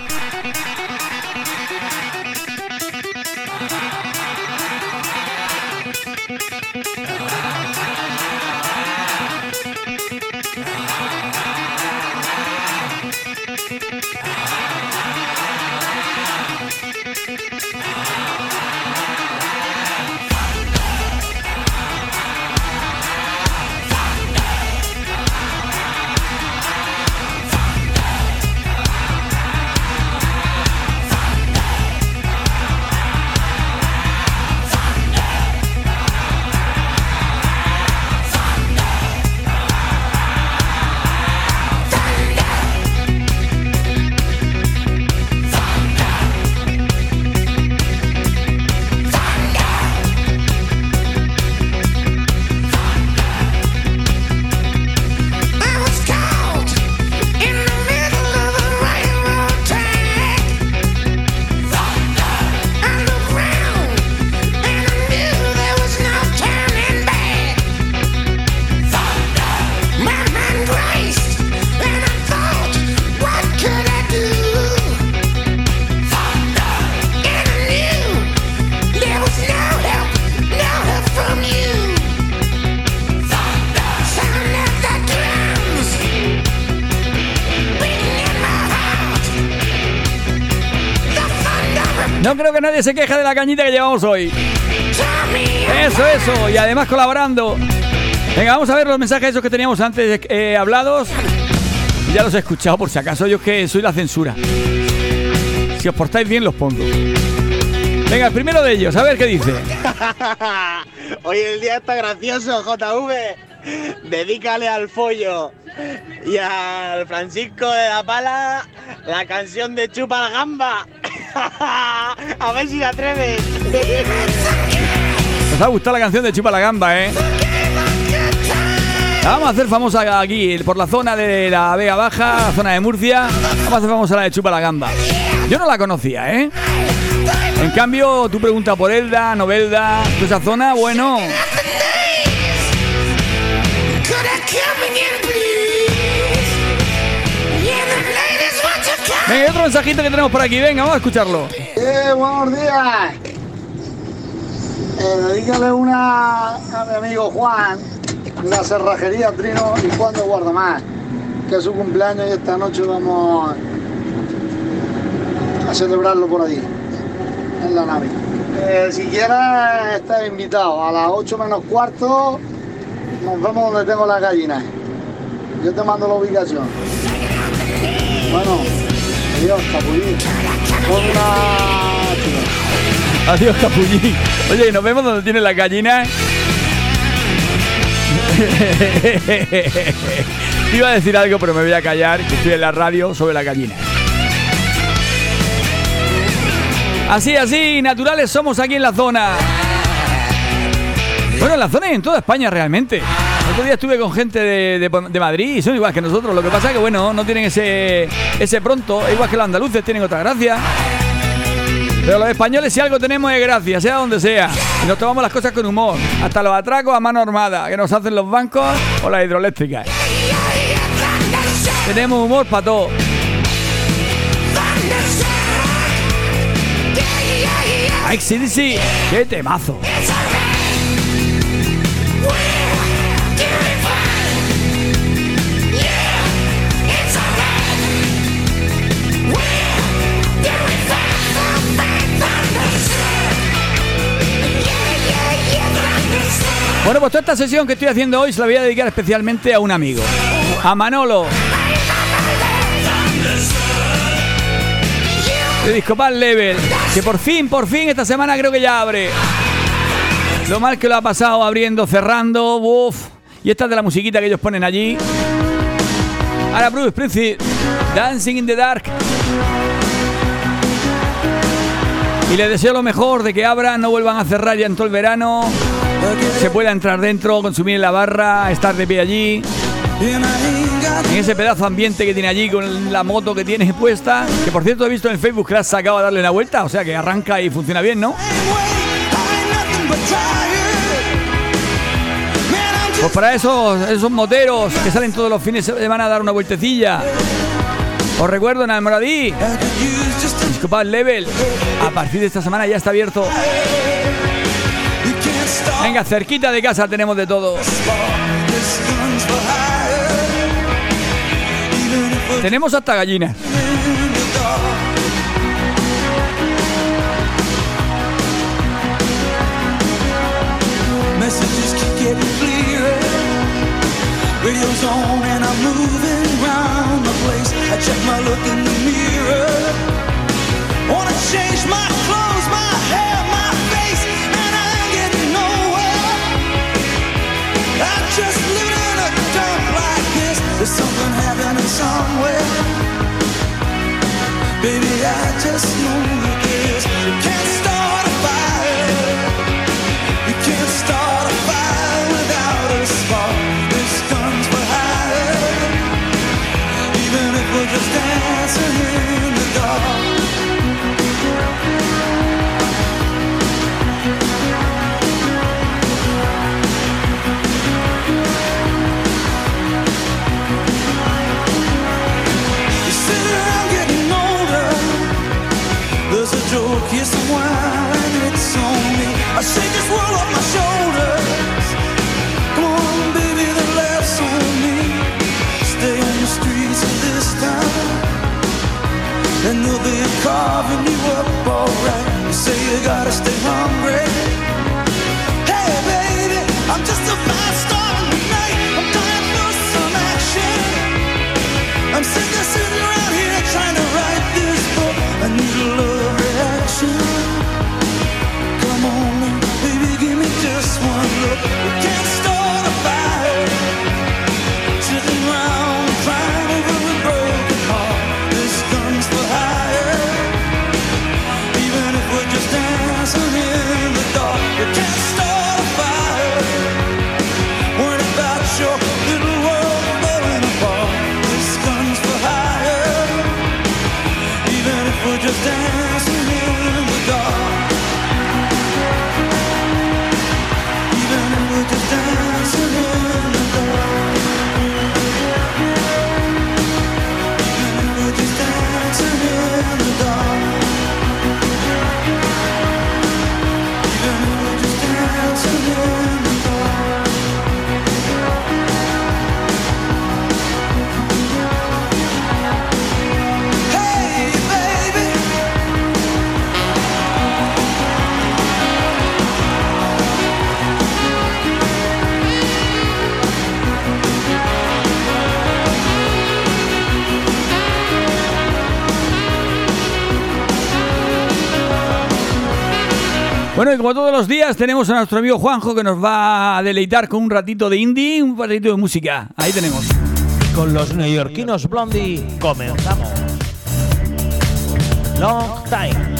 Nadie se queje de la cañita que llevamos hoy. Eso, eso. Y además colaborando. Venga, vamos a ver los mensajes esos que teníamos antes eh, hablados. Ya los he escuchado por si acaso. Yo que soy la censura. Si os portáis bien, los pongo. Venga, el primero de ellos, a ver qué dice. <laughs> Hoy el día está gracioso, JV. Dedícale al follo y al Francisco de la Pala la canción de Chupa la Gamba. <laughs> A ver si te atreves. Os ha gustado la canción de Chupa la Gamba, ¿eh? La vamos a hacer famosa aquí, por la zona de la Vega Baja, la zona de Murcia. Vamos a hacer famosa la de Chupa la Gamba. Yo no la conocía, ¿eh? En cambio, tú preguntas por Elda, Novelda, toda esa zona, bueno, Otro mensajito que tenemos por aquí. Venga, vamos a escucharlo. ¡Eh, buenos días! Eh, dedícale una a mi amigo Juan, la cerrajería Trino y Juan de Guardamar, que es su cumpleaños y esta noche vamos a celebrarlo por allí, en la nave. Eh, si quieres, estás invitado. A las 8 menos cuarto nos vemos donde tengo las gallinas. Yo te mando la ubicación. Bueno, adiós, chica. Adiós, Capullín. Oye, nos vemos donde tiene la gallina. <laughs> Iba a decir algo, pero me voy a callar, que estoy en la radio sobre la gallina. Así, así, naturales somos aquí en la zona. Bueno, en la zona y en toda España realmente. Otro día estuve con gente de, de- de Madrid y son igual que nosotros. Lo que pasa es que, bueno, no tienen ese, ese pronto. Igual que los andaluces tienen otra gracia. Pero los españoles, si algo tenemos es gracia, sea donde sea. Y nos tomamos las cosas con humor. Hasta los atracos a mano armada que nos hacen los bancos o las hidroeléctricas. Tenemos humor para todo. Ay, sí, sí, qué temazo. Bueno, pues toda esta sesión que estoy haciendo hoy se la voy a dedicar especialmente a un amigo, a Manolo. De Discopal Level, que por fin, por fin esta semana creo que ya abre. Lo mal que lo ha pasado abriendo, cerrando, uff. Y esta es de la musiquita que ellos ponen allí. Ahora Bruce Springsteen, Dancing in the Dark. Y les deseo lo mejor de que abran, no vuelvan a cerrar ya en todo el verano. Se pueda entrar dentro, consumir en la barra, estar de pie allí. En ese pedazo de ambiente que tiene allí con la moto que tiene puesta. Que por cierto he visto en el Facebook que la has sacado a darle una vuelta. O sea que arranca y funciona bien, ¿no? Pues para esos, esos moteros que salen todos los fines de semana a dar una vueltecilla. Os recuerdo en Almoradí, Discopal Level, a partir de esta semana ya está abierto. Venga, cerquita de casa tenemos de todo. Tenemos hasta gallinas. Messages keep getting clearer. Radio's on and I'm moving round the place. I check my look in the mirror. Wanna change my clothes, Baby, I just know it is. You can't start here's some wine, it's on me. I shake this world off my shoulders. Come on, baby, the laughs on me. Stay on the streets of this town, and they'll be carving you up alright. You say you gotta stay hungry. Hey, baby, I'm just a fast tonight. I'm dying for some action. I'm sick of sitting around here trying to como todos los días, tenemos a nuestro amigo Juanjo que nos va a deleitar con un ratito de indie, un ratito de música. Ahí tenemos. Con los neoyorquinos Blondie comenzamos. Long time.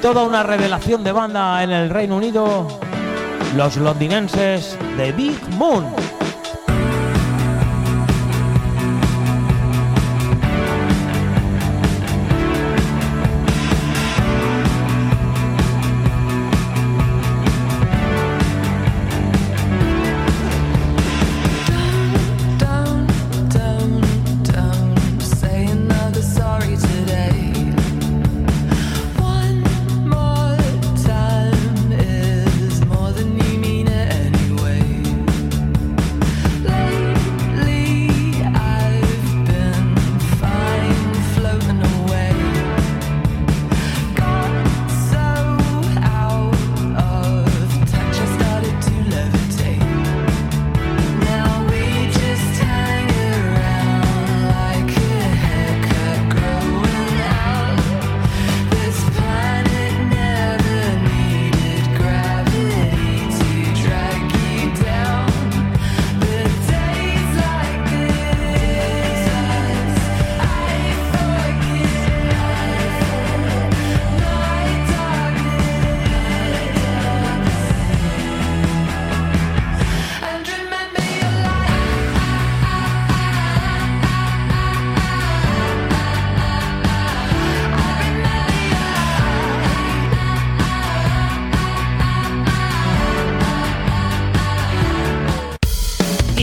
toda una revelación de banda en el Reino Unido, los londinenses de Big Moon.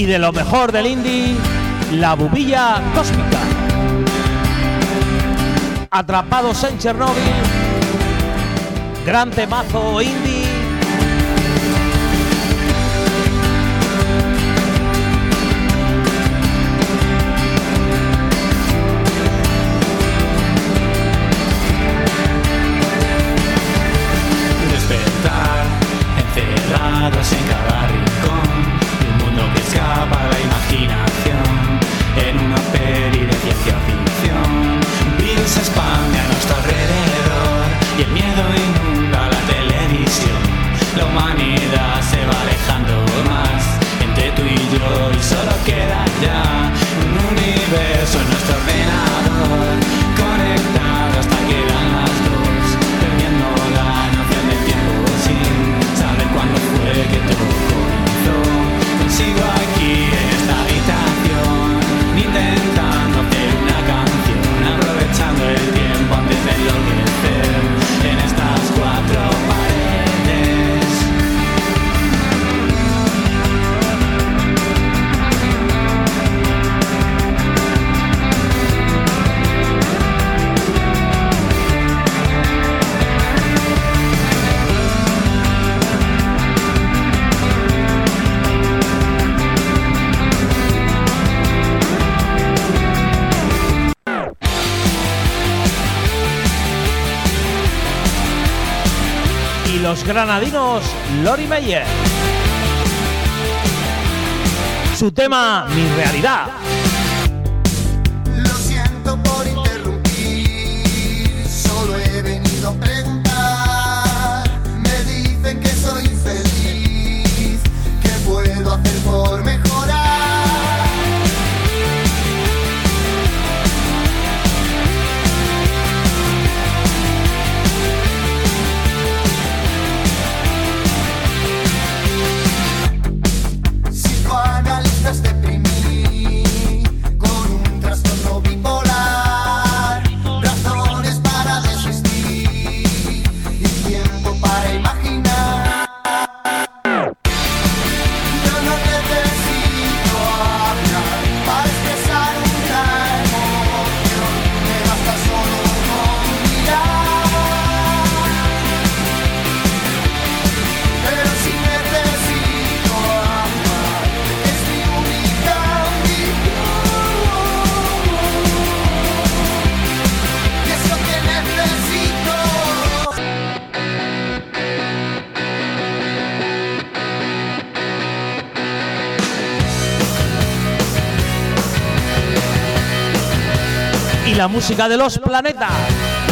y de lo mejor del indie, la bubilla cósmica. Atrapados en Chernóbil, gran temazo indie granadinos Lori Meyer. Su tema, Mi Realidad. La música de los planetas.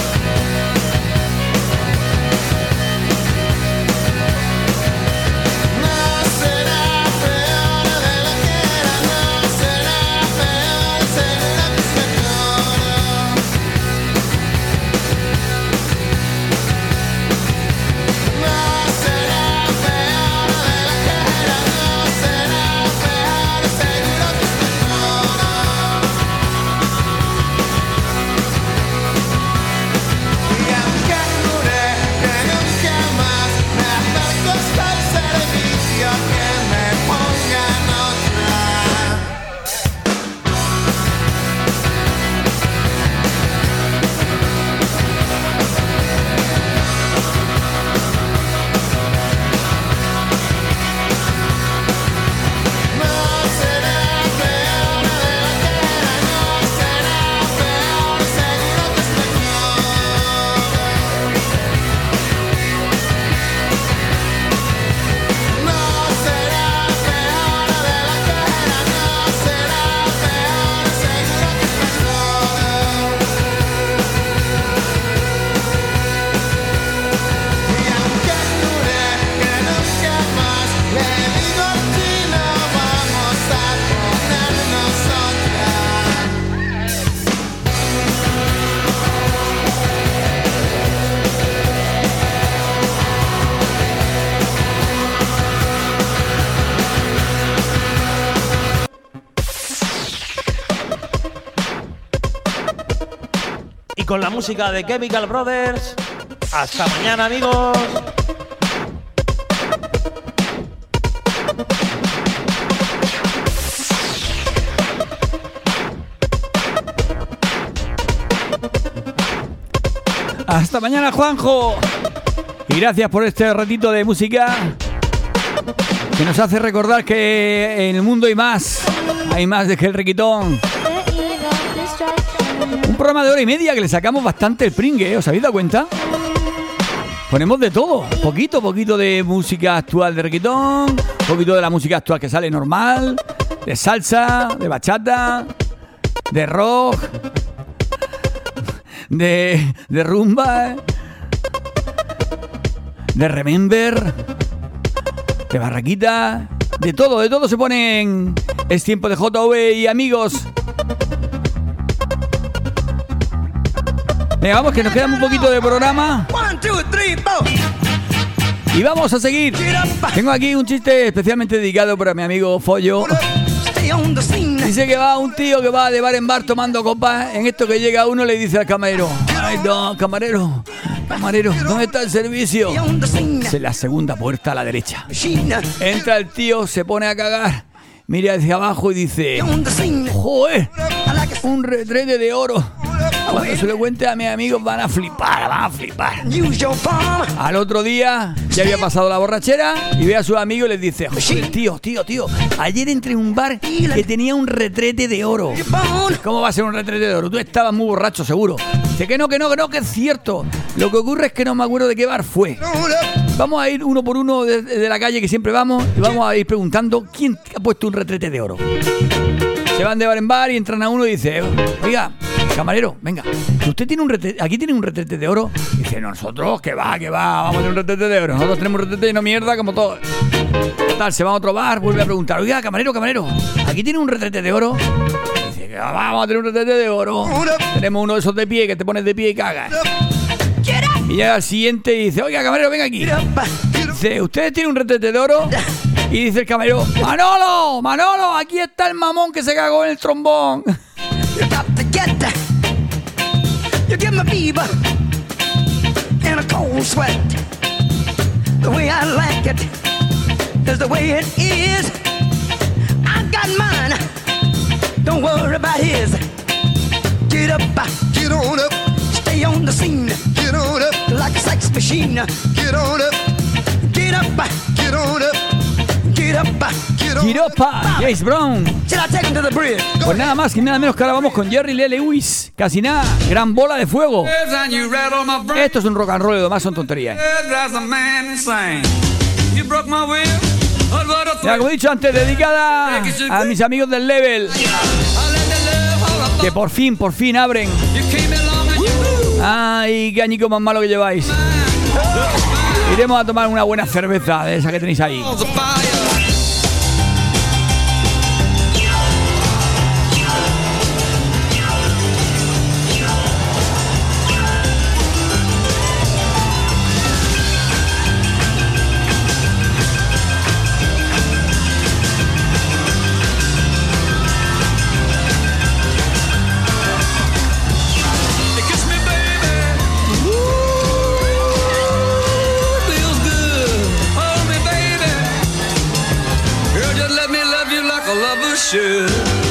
La música de Chemical Brothers. Hasta mañana, amigos. Hasta mañana, Juanjo. Y gracias por este ratito de música que nos hace recordar que en el mundo hay más. Hay más de que el requitón. Un programa de hora y media que le sacamos bastante el pringue, ¿eh? ¿os habéis dado cuenta? Ponemos de todo, poquito, poquito de música actual de reggaetón, poquito de la música actual que sale normal, de salsa, de bachata, de rock, de, de rumba, ¿eh? de remember, de barraquita, de todo, de todo se ponen. Es tiempo de JV y amigos. Venga, vamos que nos queda un poquito de programa. One, two, three, four. Y vamos a seguir. Tengo aquí un chiste especialmente dedicado para mi amigo Follo. Dice que va un tío que va de bar en bar tomando copas. En esto que llega uno le dice al camarero: Ay, no, camarero, camarero, ¿dónde está el servicio? Dice la segunda puerta a la derecha. Entra el tío, se pone a cagar, mira hacia abajo y dice: Joder, un retrete de oro. Cuando se lo cuente a mis amigos van a flipar, van a flipar. Al otro día ya había pasado la borrachera y ve a sus amigos y les dice, "Joder, tío, tío, tío, ayer entré en un bar que tenía un retrete de oro. ¿Cómo va a ser un retrete de oro? Tú estabas muy borracho, seguro. Dice que no, que no, que no, que es cierto. Lo que ocurre es que no me acuerdo de qué bar fue. Vamos a ir uno por uno de, de la calle que siempre vamos y vamos a ir preguntando quién ha puesto un retrete de oro. Se van de bar en bar y entran a uno y dice, oiga, camarero, venga, usted tiene un retrete, aquí tiene un retrete de oro. Y dice, nosotros, que va, que va, vamos a tener un retrete de oro. Nosotros tenemos un retrete lleno de mierda como todo. Total, se va a otro bar, vuelve a preguntar, oiga, camarero, camarero, aquí tiene un retrete de oro. Y dice, que va, vamos a tener un retrete de oro. Tenemos uno de esos de pie que te pones de pie y cagas. Y llega al siguiente y dice, oiga, camarero, venga aquí. Dice, ¿usted tiene un retrete de oro? Y dice el camarero, Manolo, Manolo, aquí está el mamón que se cagó en el trombón. Fever and a cold sweat. The way I like it is the way it is. I got mine. Don't worry about his. Get up, get on up. Stay on the scene. Get on up like a sex machine. Get on up. Get up, get on up. Giropa, James Brown. Pues nada más y nada menos que ahora vamos con Jerry Lee Lewis. Casi nada, gran bola de fuego. Esto es un rock and roll y lo demás son tonterías. Ya como he dicho antes, dedicada a mis amigos del Level. Que por fin, por fin abren. Ay, qué añico más malo que lleváis. Iremos a tomar una buena cerveza de esa que tenéis ahí. Should.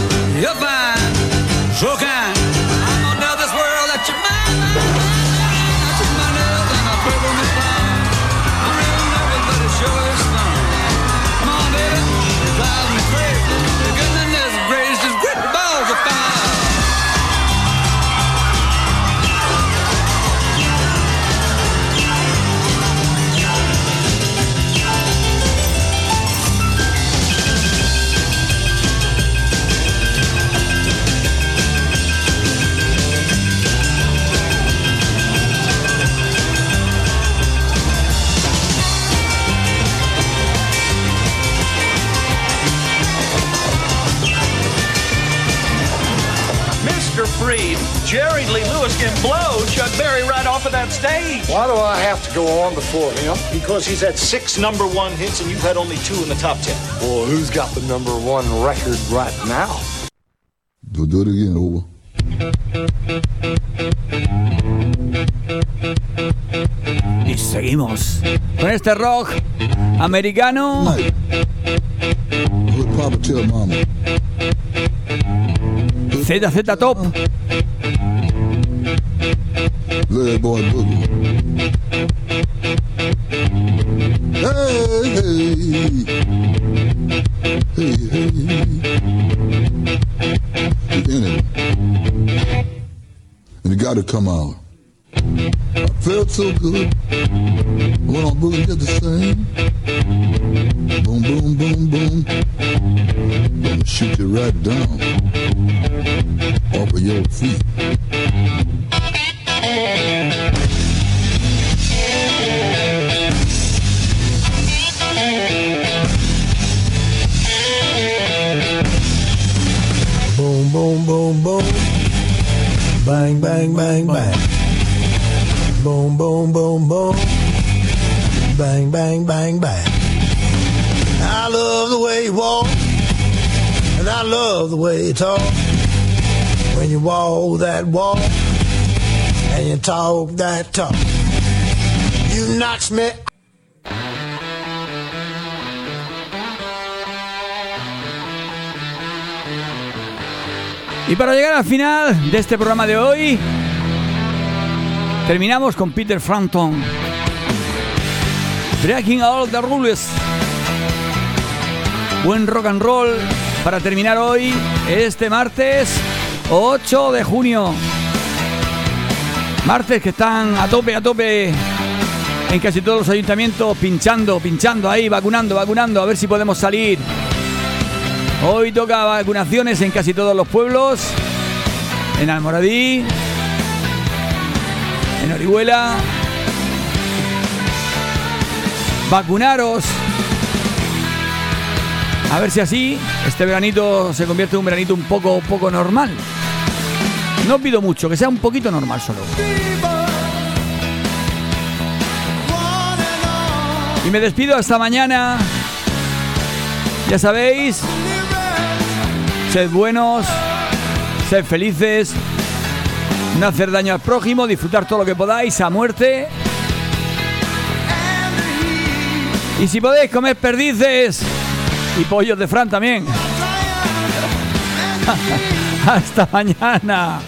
Jerry Lee Lewis can blow Chuck Berry right off of that stage. Why do I have to go on before him? Because he's had six number one hits and you've had only two in the top ten. Well, who's got the number one record right now? Do, do it again, over. Y seguimos con este rock americano. Would Papa tell Mama? ZZ Top. That boy boogie. Hey, hey, hey, hey. Anyway, and it got to come out. I felt so good. Went on boogie did the same. Boom, boom, boom, boom. Gonna shoot you right down off of your feet. Bang, bang, bang. Boom, boom, boom, boom. Bang, bang, bang, bang. I love the way you walk, and I love the way you talk. When you walk that walk, and you talk that talk, you knocks me Y para llegar al final de este programa de hoy, terminamos con Peter Frampton. Breaking All the Rules. Buen rock and roll para terminar hoy, este martes 8 de junio. Martes que están a tope, a tope en casi todos los ayuntamientos pinchando, pinchando ahí, vacunando, vacunando, a ver si podemos salir. Hoy toca vacunaciones en casi todos los pueblos. En Almoradí, en Orihuela. Vacunaros. A ver si así este veranito se convierte en un veranito un poco, poco normal. No pido mucho, que sea un poquito normal solo. Y me despido hasta mañana. Ya sabéis, sed buenos, sed felices, no hacer daño al prójimo, disfrutar todo lo que podáis a muerte. Y si podéis comer perdices y pollos de Fran también. <laughs> hasta mañana.